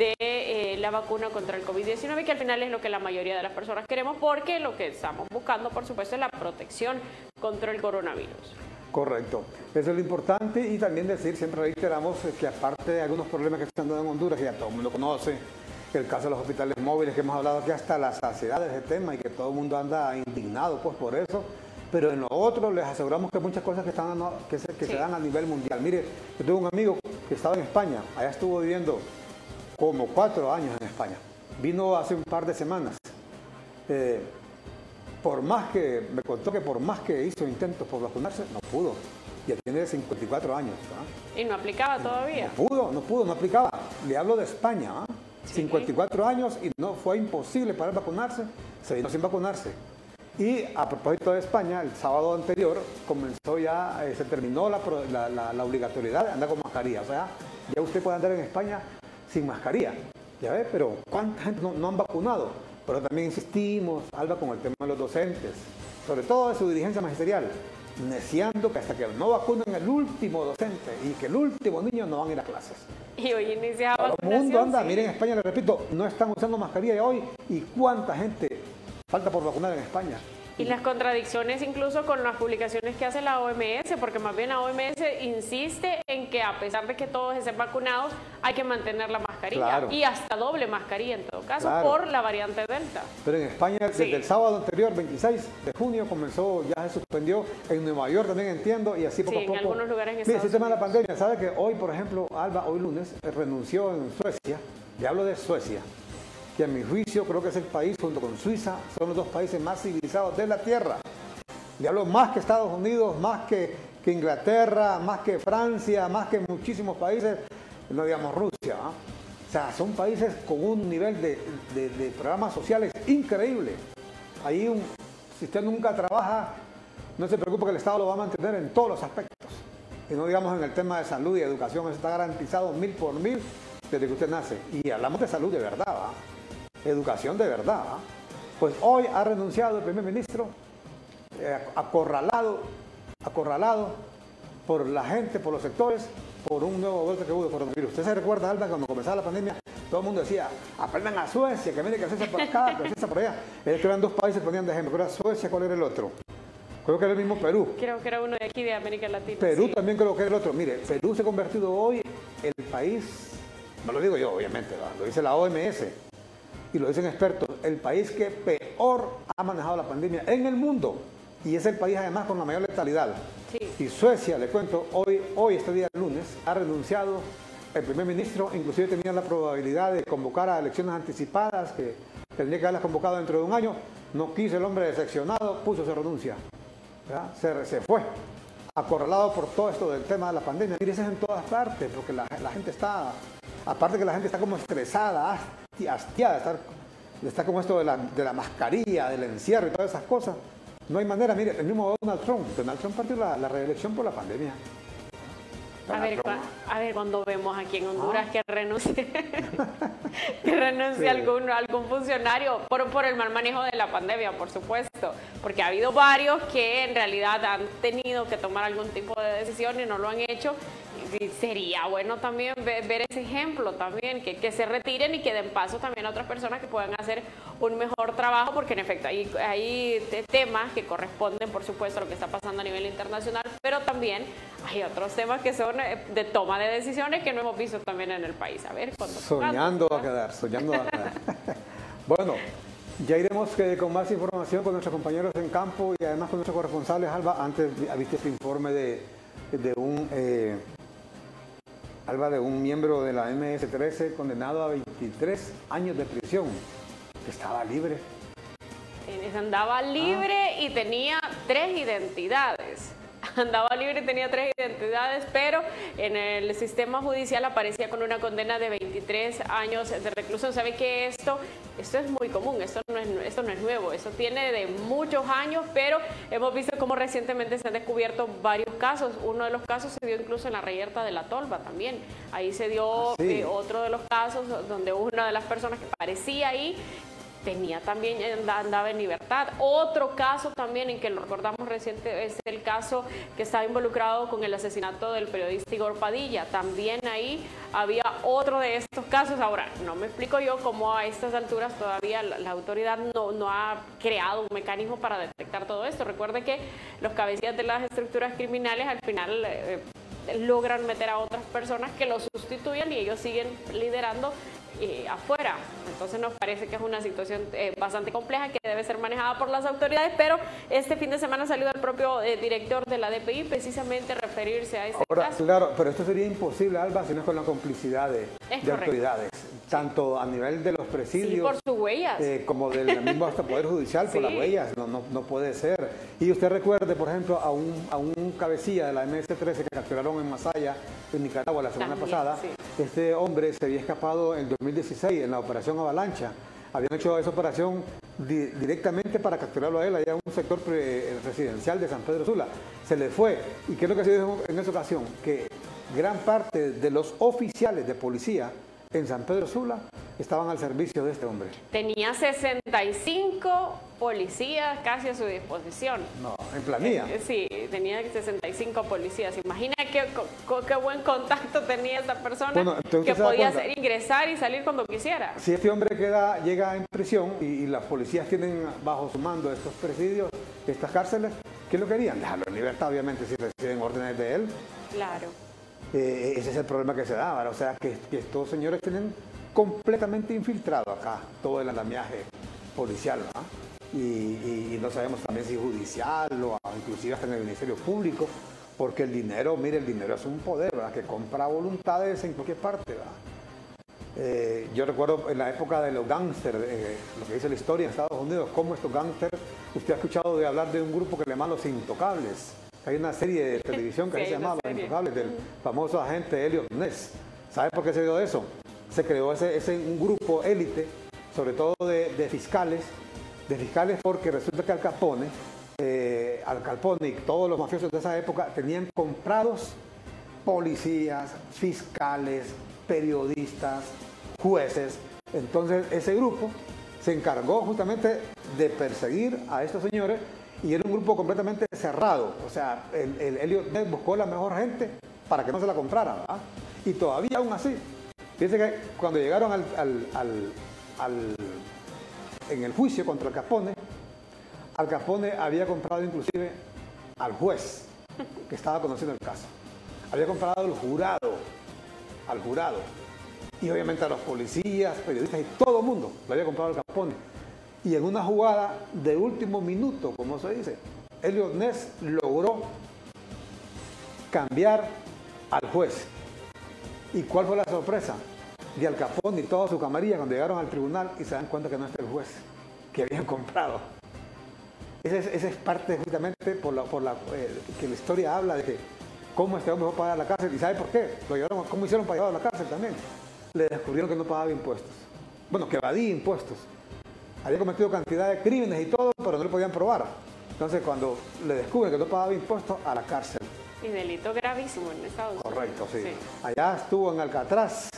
de eh, la vacuna contra el COVID-19, que al final es lo que la mayoría de las personas queremos, porque lo que estamos buscando, por supuesto, es la protección contra el coronavirus. Correcto. Eso es lo importante y también decir, siempre reiteramos eh, que aparte de algunos problemas que están dando en Honduras, que ya todo el mundo conoce, el caso de los hospitales móviles, que hemos hablado aquí hasta la saciedad de ese tema y que todo el mundo anda indignado pues por eso, pero en lo otro les aseguramos que muchas cosas que, están, dando- que, se, que se dan a nivel mundial. Mire, yo tengo un amigo que estaba en España, allá estuvo viviendo como cuatro años en España. Vino hace un par de semanas. Eh, por más que, me contó que por más que hizo intentos por vacunarse, no pudo. Ya tiene 54 años. ¿ah? Y no aplicaba todavía. No pudo, no pudo, no aplicaba. Le hablo de España. ¿ah? 54 años y no fue imposible para vacunarse. Se vino sin vacunarse. Y a propósito de España, el sábado anterior comenzó ya, eh, se terminó la, pro- la- la- la obligatoriedad de andar con mascarilla. O sea, ya usted puede andar en España sin mascarilla. Ya ves, pero ¿cuánta gente no, no han vacunado? Pero también insistimos, Alba, con el tema de los docentes, sobre todo de su dirigencia magisterial, neciando que hasta que no vacunen el último docente y que el último niño no van a ir a clases. Y hoy iniciaba Todo el mundo anda, sí. miren en España, les repito, no están usando mascarilla hoy y cuánta gente falta por vacunar en España. Y las contradicciones incluso con las publicaciones que hace la OMS, porque más bien la OMS insiste en que a pesar de que todos estén vacunados, hay que mantener la mascarilla. Claro. Y hasta doble mascarilla en todo caso, Claro. por la variante Delta. Pero en España, desde Sí. el sábado anterior, 26 de junio, comenzó, ya se suspendió. En Nueva York también entiendo, y así poco Sí, a en poco. algunos lugares en Mire, ese Estados tema de la pandemia, ¿sabe que hoy, por ejemplo, Alba, hoy lunes, eh, renunció en Suecia? Le hablo de Suecia, que a mi juicio creo que es el país, junto con Suiza, son los dos países más civilizados de la Tierra. Le hablo más que Estados Unidos, más que, Inglaterra, más que Francia, más que muchísimos países, no digamos Rusia. ¿ah? O sea, son países con un nivel de, programas sociales increíble. Ahí, si usted nunca trabaja, no se preocupe que el Estado lo va a mantener en todos los aspectos. Y no digamos en el tema de salud y educación, eso está garantizado mil por mil desde que usted nace. Y hablamos de salud de verdad, ¿va? Educación de verdad. ¿va? Pues hoy ha renunciado el primer ministro, eh, acorralado, acorralado por la gente, por los sectores, por un nuevo golpe que hubo de coronavirus. ¿Usted se recuerda, Alba, cuando comenzaba la pandemia, todo el mundo decía, aprendan a Suecia, que mire que Suecia por acá, que Suecia por allá. Es que eran dos países que ponían de ejemplo, era Suecia, ¿cuál era el otro? Creo que era el mismo Perú. Creo que era uno de aquí de América Latina. Perú sí. también creo que era el otro. Mire, Perú se ha convertido hoy el país, no lo digo yo obviamente, lo dice la OMS y lo dicen expertos, el país que peor ha manejado la pandemia en el mundo. y es el país además con la mayor letalidad. Y Suecia, le cuento, hoy, hoy este día lunes, ha renunciado el primer ministro, inclusive tenía la probabilidad de convocar a elecciones anticipadas, que tendría que haberlas convocado dentro de un año. No quiso el hombre decepcionado, puso su renuncia. Se, se, fue, acorralado por todo esto del tema de la pandemia. Mire, eso es en todas partes, porque la, gente está, aparte que la gente está como estresada, hastiada, está, está como esto de la, de la mascarilla, del encierro y todas esas cosas. No hay manera, mire, el mismo Donald Trump, Donald Trump perdió la, reelección por la pandemia. A ver, a ver, cuando vemos aquí en Honduras ah. que renuncie, que renuncie algún, algún funcionario por, por el mal manejo de la pandemia, por supuesto, porque ha habido varios que en realidad han tenido que tomar algún tipo de decisión y no lo han hecho sería bueno también ver, ese ejemplo también, que, que, se retiren y que den paso también a otras personas que puedan hacer un mejor trabajo, porque en efecto hay, hay temas que corresponden, por supuesto, a lo que está pasando a nivel internacional, pero también hay otros temas que son eh, de toma de decisiones que no hemos visto también en el país. A ver, Soñando a quedar, soñando a quedar. bueno. Ya iremos que, con más información con nuestros compañeros en campo y además con nuestros corresponsales. Alba, antes viste este informe de, de un eh, Alba de un miembro de la MS-13 condenado a 23 años de prisión, que estaba libre. Andaba libre y tenía tres identidades. andaba libre y tenía tres identidades, pero en el sistema judicial aparecía con una condena de 23 años de reclusión. ¿Sabe que esto, esto es muy común? Esto no, es, esto no es nuevo, esto tiene de muchos años, pero hemos visto cómo recientemente se han descubierto varios casos. Uno de los casos se dio incluso en la reyerta de la Tolva también. Ahí se dio ah, eh, otro de los casos donde una de las personas que parecía ahí tenía también, andaba en libertad. Otro caso también en que lo recordamos reciente es el caso que estaba involucrado con el asesinato del periodista Igor Padilla. También ahí había otro de estos casos. Ahora, no me explico yo cómo a estas alturas todavía la, autoridad no, no, ha creado un mecanismo para detectar todo esto. Recuerde que los cabecillas de las estructuras criminales al final... Eh, logran meter a otras personas que lo sustituyan y ellos siguen liderando eh, afuera. Entonces nos parece que es una situación eh, bastante compleja que debe ser manejada por las autoridades, pero este fin de semana salió el propio eh, director de la DPI precisamente referirse a este Ahora, caso. Claro, pero esto sería imposible, Alba, si no es con la complicidad de, autoridades, tanto a nivel de los presidios por sus huellas. como del mismo hasta Poder Judicial por las huellas, no, no, no, puede ser. Y usted recuerde, por ejemplo, a un, a un cabecilla de la MS-13 que capturaron en Masaya, en Nicaragua, la semana pasada, este hombre se había escapado en 2016 en la operación Avalancha. Habían hecho esa operación directamente para capturarlo a él allá en un sector residencial de San Pedro Sula. Se le fue. ¿Y qué es lo que se dijo en esa ocasión? Que gran parte de los oficiales de policía en San Pedro Sula estaban al servicio de este hombre. Tenía 65 policías casi a su disposición. No, en planilla. Eh, sí, tenía 65 policías. Imagina qué, qué buen contacto tenía esta persona que podía hacer, ingresar y salir cuando quisiera. Si este hombre queda, llega en prisión y, las policías tienen bajo su mando estos presidios, estas cárceles, ¿qué lo querían? Dejarlo en libertad, obviamente, si reciben órdenes de él. Claro. Eh, ese es el problema que se da, o sea, que, estos señores tienen completamente infiltrado acá todo el andamiaje policial, y, no sabemos también si judicial o inclusive hasta en el Ministerio Público, porque el dinero, mire, el dinero es un poder, ¿verdad? Que compra voluntades en cualquier parte, eh, yo recuerdo en la época de los gángsters, eh, lo que dice la historia en Estados Unidos, cómo estos gángsters, usted ha escuchado de hablar de un grupo que le llaman los intocables, hay una serie de televisión que se llama Los Intocables, del famoso agente Elliot Ness. ¿Sabe por qué se dio eso? Se creó ese, ese un grupo élite, sobre todo de, fiscales, de fiscales porque resulta que Al Capone, eh, Al Capone y todos los mafiosos de esa época tenían comprados policías, fiscales, periodistas, jueces. Entonces ese grupo se encargó justamente de perseguir a estos señores y era un grupo completamente cerrado. O sea, el, el Elliot buscó la mejor gente para que no se la comprara. ¿verdad? Y todavía aún así, fíjense que cuando llegaron al, al, en el juicio contra Al Capone, Al Capone había comprado inclusive al juez que estaba conociendo el caso. Había comprado al jurado, al jurado. Y obviamente a los policías, periodistas y todo el mundo lo había comprado Al Capone y en una jugada de último minuto, como se dice, Elliot Ness logró cambiar al juez. ¿Y cuál fue la sorpresa? De Al Capone y toda su camarilla cuando llegaron al tribunal y se dan cuenta que no es el juez que habían comprado. Esa es, parte justamente por la, por la eh, que la historia habla de que cómo este hombre fue a pagar la cárcel. ¿Y sabe por qué? Lo llevaron, ¿Cómo hicieron para llevarlo a la cárcel también? Le descubrieron que no pagaba impuestos. Bueno, que evadía impuestos. Había cometido cantidad de crímenes y todo, pero no le podían probar. Entonces, cuando le descubren que no pagaba impuestos, a la cárcel. Y delito gravísimo en Estados Unidos. Correcto, sí. Allá estuvo en Alcatraz,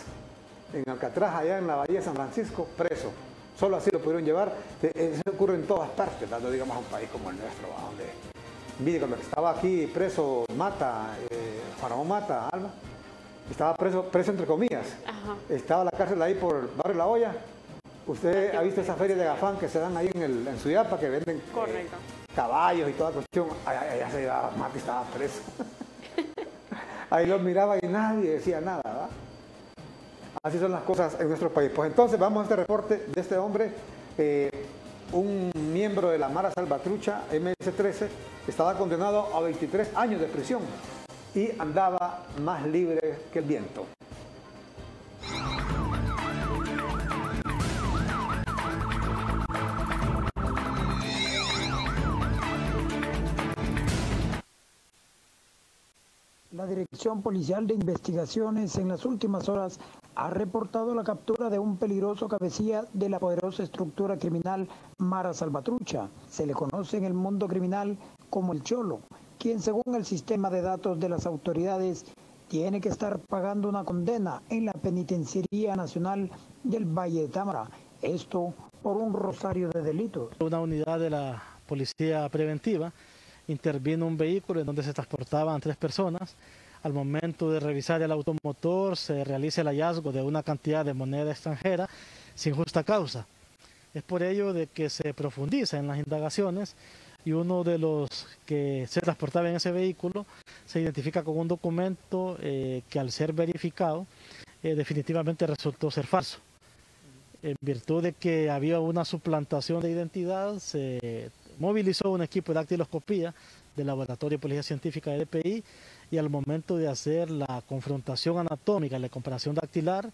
en Alcatraz, allá en la Bahía de San Francisco, preso. Solo así lo pudieron llevar. Eso ocurre en todas partes, dando digamos a un país como el nuestro, donde mire, cuando estaba aquí preso Mata, eh, Juan Mata, Alba, estaba preso, preso entre comillas. Estaba la cárcel ahí por Barrio La Hoya. Usted ha visto esa feria de gafán que se dan ahí en, el, en Suyapa, que venden eh, caballos y toda cuestión. Allá, se llevaba Mata y estaba preso. ahí lo miraba y nadie decía nada, ¿verdad? Así son las cosas en nuestro país. Pues entonces vamos a este reporte de este hombre. Eh, un miembro de la Mara Salvatrucha, MS-13, estaba condenado a 23 años de prisión y andaba más libre que el viento. Dirección Policial de Investigaciones en las últimas horas ha reportado la captura de un peligroso cabecilla de la poderosa estructura criminal Mara Salvatrucha. Se le conoce en el mundo criminal como el Cholo, quien según el sistema de datos de las autoridades tiene que estar pagando una condena en la Penitenciaría Nacional del Valle de Támara. Esto por un rosario de delitos. Una unidad de la Policía Preventiva intervino un vehículo en donde se transportaban tres personas al momento de revisar el automotor se realiza el hallazgo de una cantidad de moneda extranjera sin justa causa. Es por ello de que se profundiza en las indagaciones y uno de los que se transportaba en ese vehículo se identifica con un documento eh, que al ser verificado eh, definitivamente resultó ser falso. En virtud de que había una suplantación de identidad, se movilizó un equipo de dactiloscopía del Laboratorio de Policía Científica de DPI y al momento de hacer la confrontación anatómica, la comparación dactilar,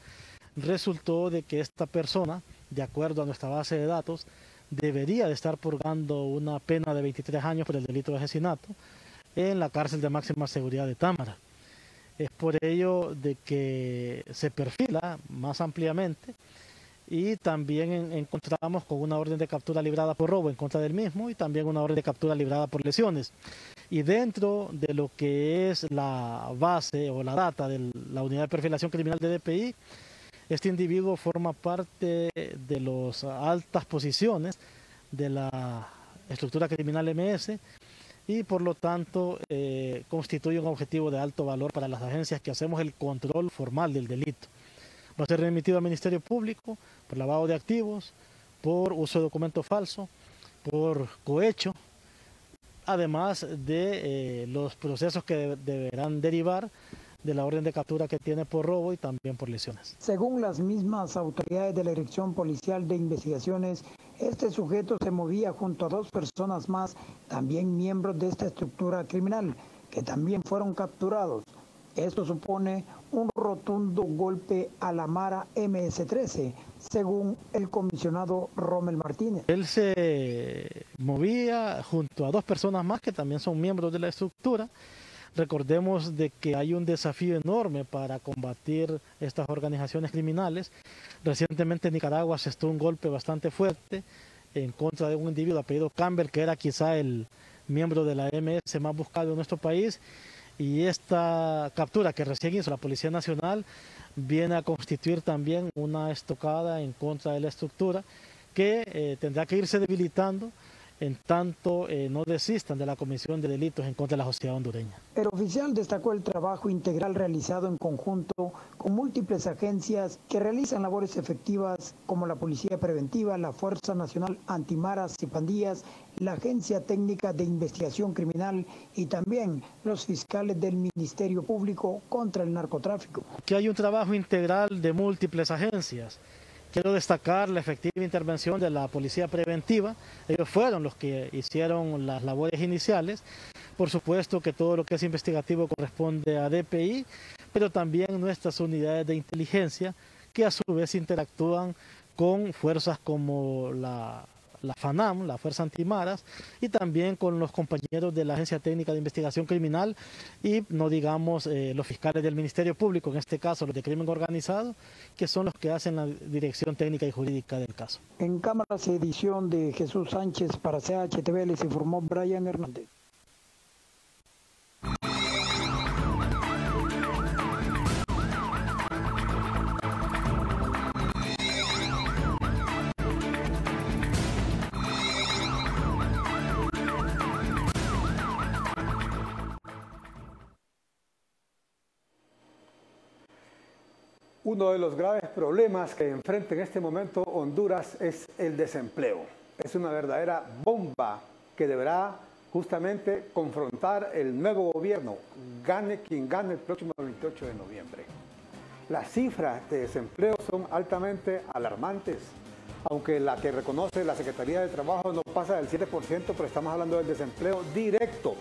resultó de que esta persona, de acuerdo a nuestra base de datos, debería de estar purgando una pena de 23 años por el delito de asesinato en la cárcel de máxima seguridad de Támara. Es por ello de que se perfila más ampliamente y también encontramos con una orden de captura librada por robo en contra del mismo y también una orden de captura librada por lesiones. Y dentro de lo que es la base o la data de la unidad de perfilación criminal de DPI, este individuo forma parte de las altas posiciones de la estructura criminal MS y por lo tanto eh, constituye un objetivo de alto valor para las agencias que hacemos el control formal del delito. Va a ser remitido al Ministerio Público por lavado de activos, por uso de documento falso, por cohecho, además de eh, los procesos que deberán derivar de la orden de captura que tiene por robo y también por lesiones. Según las mismas autoridades de la Dirección Policial de Investigaciones, este sujeto se movía junto a dos personas más, también miembros de esta estructura criminal, que también fueron capturados. Esto supone un rotundo golpe a la Mara MS-13, según el comisionado Rommel Martínez. Él se movía junto a dos personas más que también son miembros de la estructura. Recordemos de que hay un desafío enorme para combatir estas organizaciones criminales. Recientemente en Nicaragua se estuvo un golpe bastante fuerte en contra de un individuo apellido Campbell, que era quizá el miembro de la MS más buscado en nuestro país y esta captura que recién hizo la Policía Nacional viene a constituir también una estocada en contra de la estructura que eh, tendrá que irse debilitando en tanto eh, no desistan de la comisión de delitos en contra de la sociedad hondureña. El oficial destacó el trabajo integral realizado en conjunto con múltiples agencias que realizan labores efectivas como la Policía Preventiva, la Fuerza Nacional Antimaras y Pandillas, la Agencia Técnica de Investigación Criminal y también los fiscales del Ministerio Público contra el Narcotráfico. Que hay un trabajo integral de múltiples agencias quiero destacar la efectiva intervención de la policía preventiva. Ellos fueron los que hicieron las labores iniciales. Por supuesto que todo lo que es investigativo corresponde a DPI, pero también nuestras unidades de inteligencia que a su vez interactúan con fuerzas como la, FANAM, la Fuerza Antimaras, y también con los compañeros de la Agencia Técnica de Investigación Criminal y no digamos eh, los fiscales del Ministerio Público, en este caso los de crimen organizado, que son los que hacen la dirección técnica y jurídica del caso. En cámaras edición de Jesús Sánchez para CHTV les informó Brian Hernández. Uno de los graves problemas que enfrenta en este momento Honduras es el desempleo. Es una verdadera bomba que deberá justamente confrontar el nuevo gobierno, gane quien gane el próximo 28 de noviembre. Las cifras de desempleo son altamente alarmantes, aunque la que reconoce la Secretaría de Trabajo no pasa del 7%, pero estamos hablando del desempleo directo.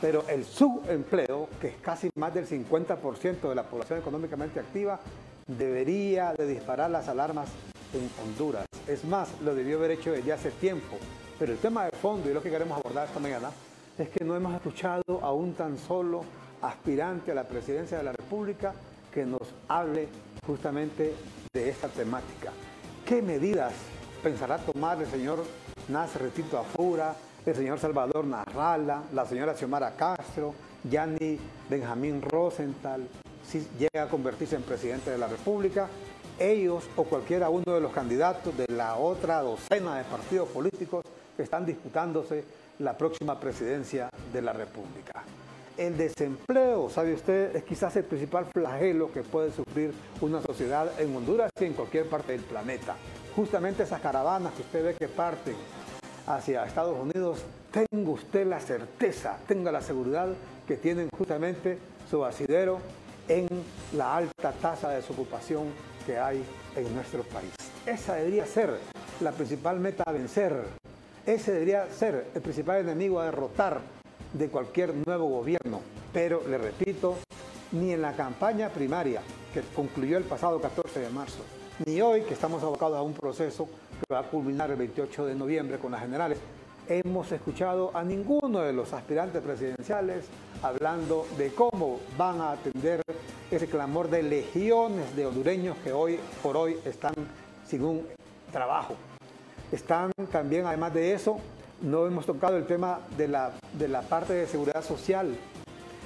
Pero el subempleo, que es casi más del 50% de la población económicamente activa, debería de disparar las alarmas en Honduras. Es más, lo debió haber hecho desde hace tiempo. Pero el tema de fondo y lo que queremos abordar esta mañana es que no hemos escuchado a un tan solo aspirante a la presidencia de la República que nos hable justamente de esta temática. ¿Qué medidas pensará tomar el señor Nasser Tito Afura, el señor Salvador Narrala, la señora Xiomara Castro, Yanni Benjamín Rosenthal, si llega a convertirse en presidente de la República, ellos o cualquiera uno de los candidatos de la otra docena de partidos políticos que están disputándose la próxima presidencia de la República. El desempleo, sabe usted, es quizás el principal flagelo que puede sufrir una sociedad en Honduras y en cualquier parte del planeta. Justamente esas caravanas que usted ve que parten hacia Estados Unidos, tenga usted la certeza, tenga la seguridad que tienen justamente su asidero en la alta tasa de desocupación que hay en nuestro país. Esa debería ser la principal meta a vencer. Ese debería ser el principal enemigo a derrotar de cualquier nuevo gobierno. Pero, le repito, ni en la campaña primaria que concluyó el pasado 14 de marzo, ni hoy que estamos abocados a un proceso que va a culminar el 28 de noviembre con las generales, hemos escuchado a ninguno de los aspirantes presidenciales hablando de cómo van a atender ese clamor de legiones de hondureños que hoy por hoy están sin un trabajo. Están también, además de eso, no hemos tocado el tema de la, de la parte de seguridad social,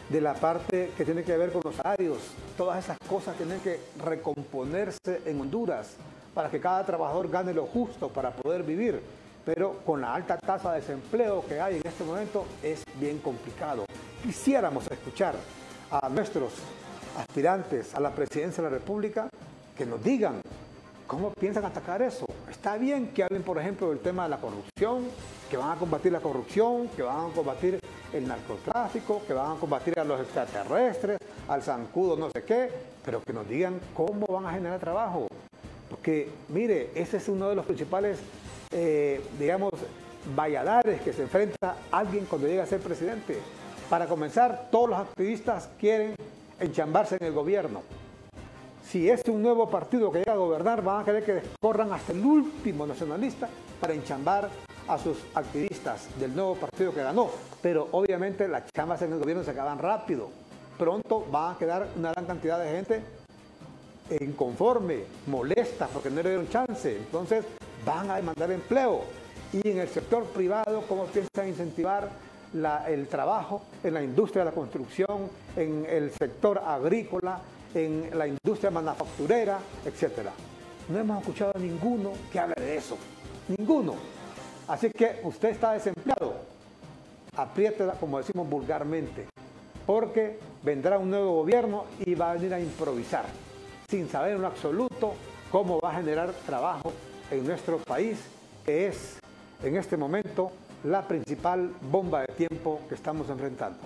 de la parte que tiene que ver con los salarios. Todas esas cosas tienen que recomponerse en Honduras para que cada trabajador gane lo justo para poder vivir. Pero con la alta tasa de desempleo que hay en este momento es bien complicado. Quisiéramos escuchar a nuestros aspirantes a la presidencia de la República que nos digan cómo piensan atacar eso. Está bien que hablen, por ejemplo, del tema de la corrupción, que van a combatir la corrupción, que van a combatir el narcotráfico, que van a combatir a los extraterrestres, al zancudo, no sé qué, pero que nos digan cómo van a generar trabajo. Porque, mire, ese es uno de los principales, eh, digamos, valladares que se enfrenta alguien cuando llega a ser presidente. Para comenzar, todos los activistas quieren enchambarse en el gobierno. Si es un nuevo partido que llega a gobernar, van a querer que corran hasta el último nacionalista para enchambar a sus activistas del nuevo partido que ganó. Pero obviamente las chambas en el gobierno se acaban rápido. Pronto van a quedar una gran cantidad de gente inconforme, molesta porque no le dieron chance. Entonces van a demandar empleo. Y en el sector privado, ¿cómo piensan incentivar el trabajo en la industria de la construcción, en el sector agrícola, en la industria manufacturera, etc. No hemos escuchado a ninguno que hable de eso. Ninguno. Así que usted está desempleado. Apriétela, como decimos vulgarmente, porque vendrá un nuevo gobierno y va a venir a improvisar, sin saber en absoluto cómo va a generar trabajo en nuestro país, que es en este momento la principal bomba de tiempo que estamos enfrentando.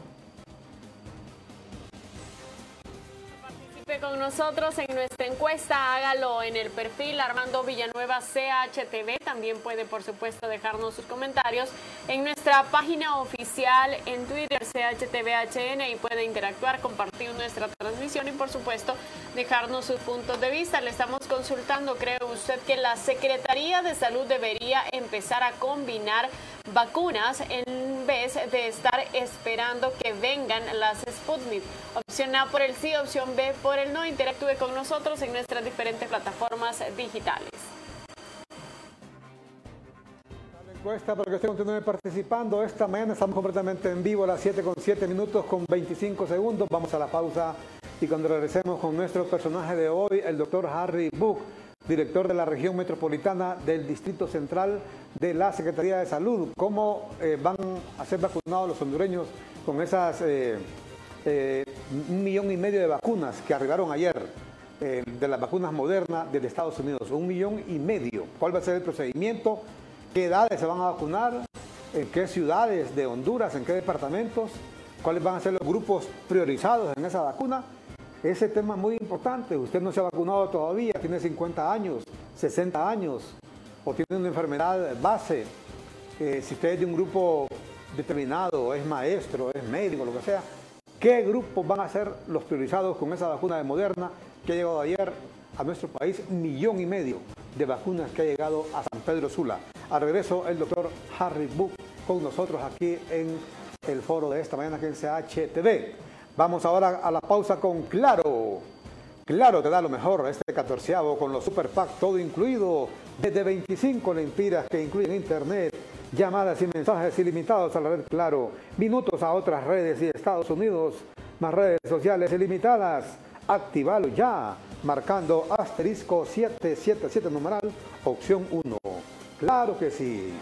Con nosotros en nuestra encuesta, hágalo en el perfil Armando Villanueva CHTV. También puede, por supuesto, dejarnos sus comentarios en nuestra página oficial en Twitter CHTVHN y puede interactuar, compartir nuestra transmisión y, por supuesto, dejarnos sus puntos de vista. Le estamos consultando, ¿cree usted que la Secretaría de Salud debería empezar a combinar vacunas en vez de estar esperando que vengan las Sputnik? Opción A por el sí, opción B por el no. Interactúe con nosotros en nuestras diferentes plataformas digitales. encuesta para que usted continúe participando. Esta mañana estamos completamente en vivo a las 7 con 7 minutos con 25 segundos. Vamos a la pausa y cuando regresemos con nuestro personaje de hoy, el doctor Harry Book, director de la región metropolitana del Distrito Central de la Secretaría de Salud. ¿Cómo eh, van a ser vacunados los hondureños con esas eh, eh, un millón y medio de vacunas que arribaron ayer? de las vacunas modernas de Estados Unidos, un millón y medio. ¿Cuál va a ser el procedimiento? ¿Qué edades se van a vacunar? ¿En qué ciudades de Honduras? ¿En qué departamentos? ¿Cuáles van a ser los grupos priorizados en esa vacuna? Ese tema es muy importante. Usted no se ha vacunado todavía, tiene 50 años, 60 años, o tiene una enfermedad base. Si usted es de un grupo determinado, es maestro, es médico, lo que sea, ¿qué grupos van a ser los priorizados con esa vacuna de Moderna que ha llegado ayer a nuestro país? Millón y medio de vacunas que ha llegado a San Pedro Sula. Al regreso, el doctor Harry Book con nosotros aquí en el foro de esta mañana que en CHTV. Vamos ahora a la pausa con Claro. Claro te da lo mejor este catorceavo con los Super Pack, todo incluido, desde 25 lempiras que incluyen internet, llamadas y mensajes ilimitados a la red Claro, minutos a otras redes y Estados Unidos, más redes sociales ilimitadas. Actívalo ya, marcando asterisco 777 numeral, opción 1. Claro que sí.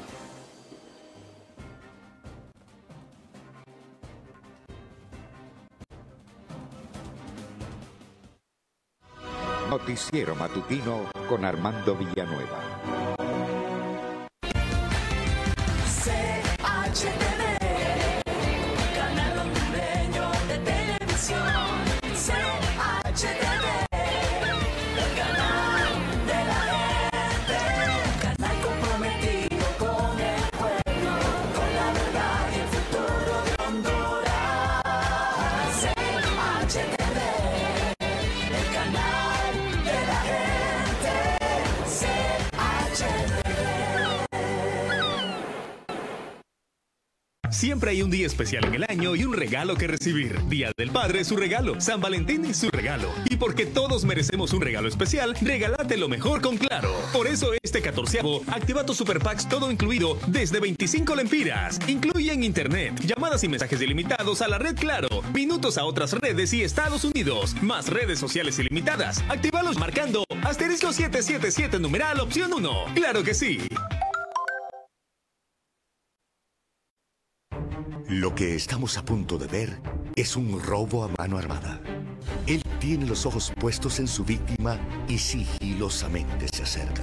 Noticiero Matutino con Armando Villanueva. Siempre hay un día especial en el año y un regalo que recibir. Día del Padre su regalo, San Valentín y su regalo. Y porque todos merecemos un regalo especial, regálate lo mejor con Claro. Por eso este catorceavo, activa tu Super Packs todo incluido desde 25 lempiras. Incluyen internet, llamadas y mensajes ilimitados a la red Claro, minutos a otras redes y Estados Unidos, más redes sociales ilimitadas. Actívalos marcando asterisco 777 numeral opción 1. Claro que sí. Lo que estamos a punto de ver es un robo a mano armada. Él tiene los ojos puestos en su víctima y sigilosamente se acerca.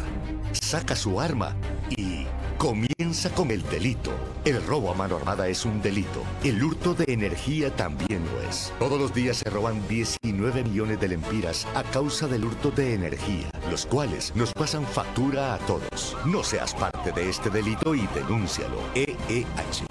Saca su arma y comienza con el delito. El robo a mano armada es un delito. El hurto de energía también lo es. Todos los días se roban 19 millones de lempiras a causa del hurto de energía, los cuales nos pasan factura a todos. No seas parte de este delito y denúncialo. EEH.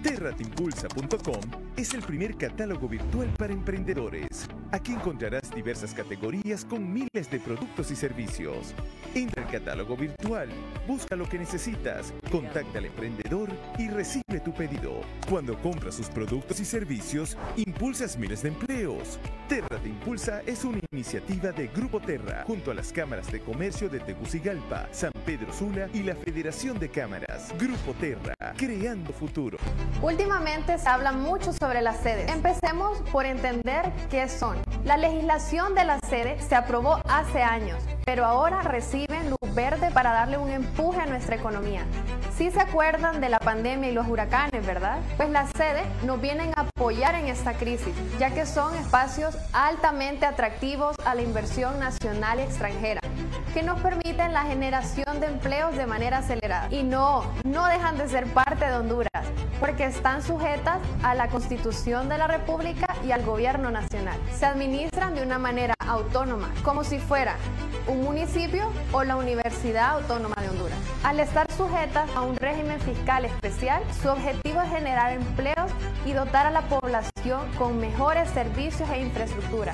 Terratimpulsa.com es el primer catálogo virtual para emprendedores. Aquí encontrarás diversas categorías con miles de productos y servicios. Entra al catálogo virtual, busca lo que necesitas, contacta al emprendedor y recibe tu pedido. Cuando compras sus productos y servicios, impulsas miles de empleos. Terra Te Impulsa es una iniciativa de Grupo Terra, junto a las cámaras de comercio de Tegucigalpa, San Pedro Sula y la Federación de Cámaras. Grupo Terra, creando futuro. Últimamente se habla mucho sobre las sedes. Empecemos por entender qué son. La legislación de las sedes se aprobó hace años, pero ahora reciben luz verde para darle un empuje a nuestra economía. Sí se acuerdan de la pandemia y los huracanes, ¿verdad? Pues las sedes nos vienen a apoyar en esta crisis, ya que son espacios altamente atractivos a la inversión nacional y extranjera, que nos permiten la generación de empleos de manera acelerada. Y no, no dejan de ser parte de Honduras porque están sujetas a la Constitución de la República y al Gobierno Nacional. Se administran de una manera autónoma, como si fuera un municipio o la Universidad Autónoma de Honduras. Al estar sujetas a un régimen fiscal especial, su objetivo es generar empleos y dotar a la población con mejores servicios e infraestructura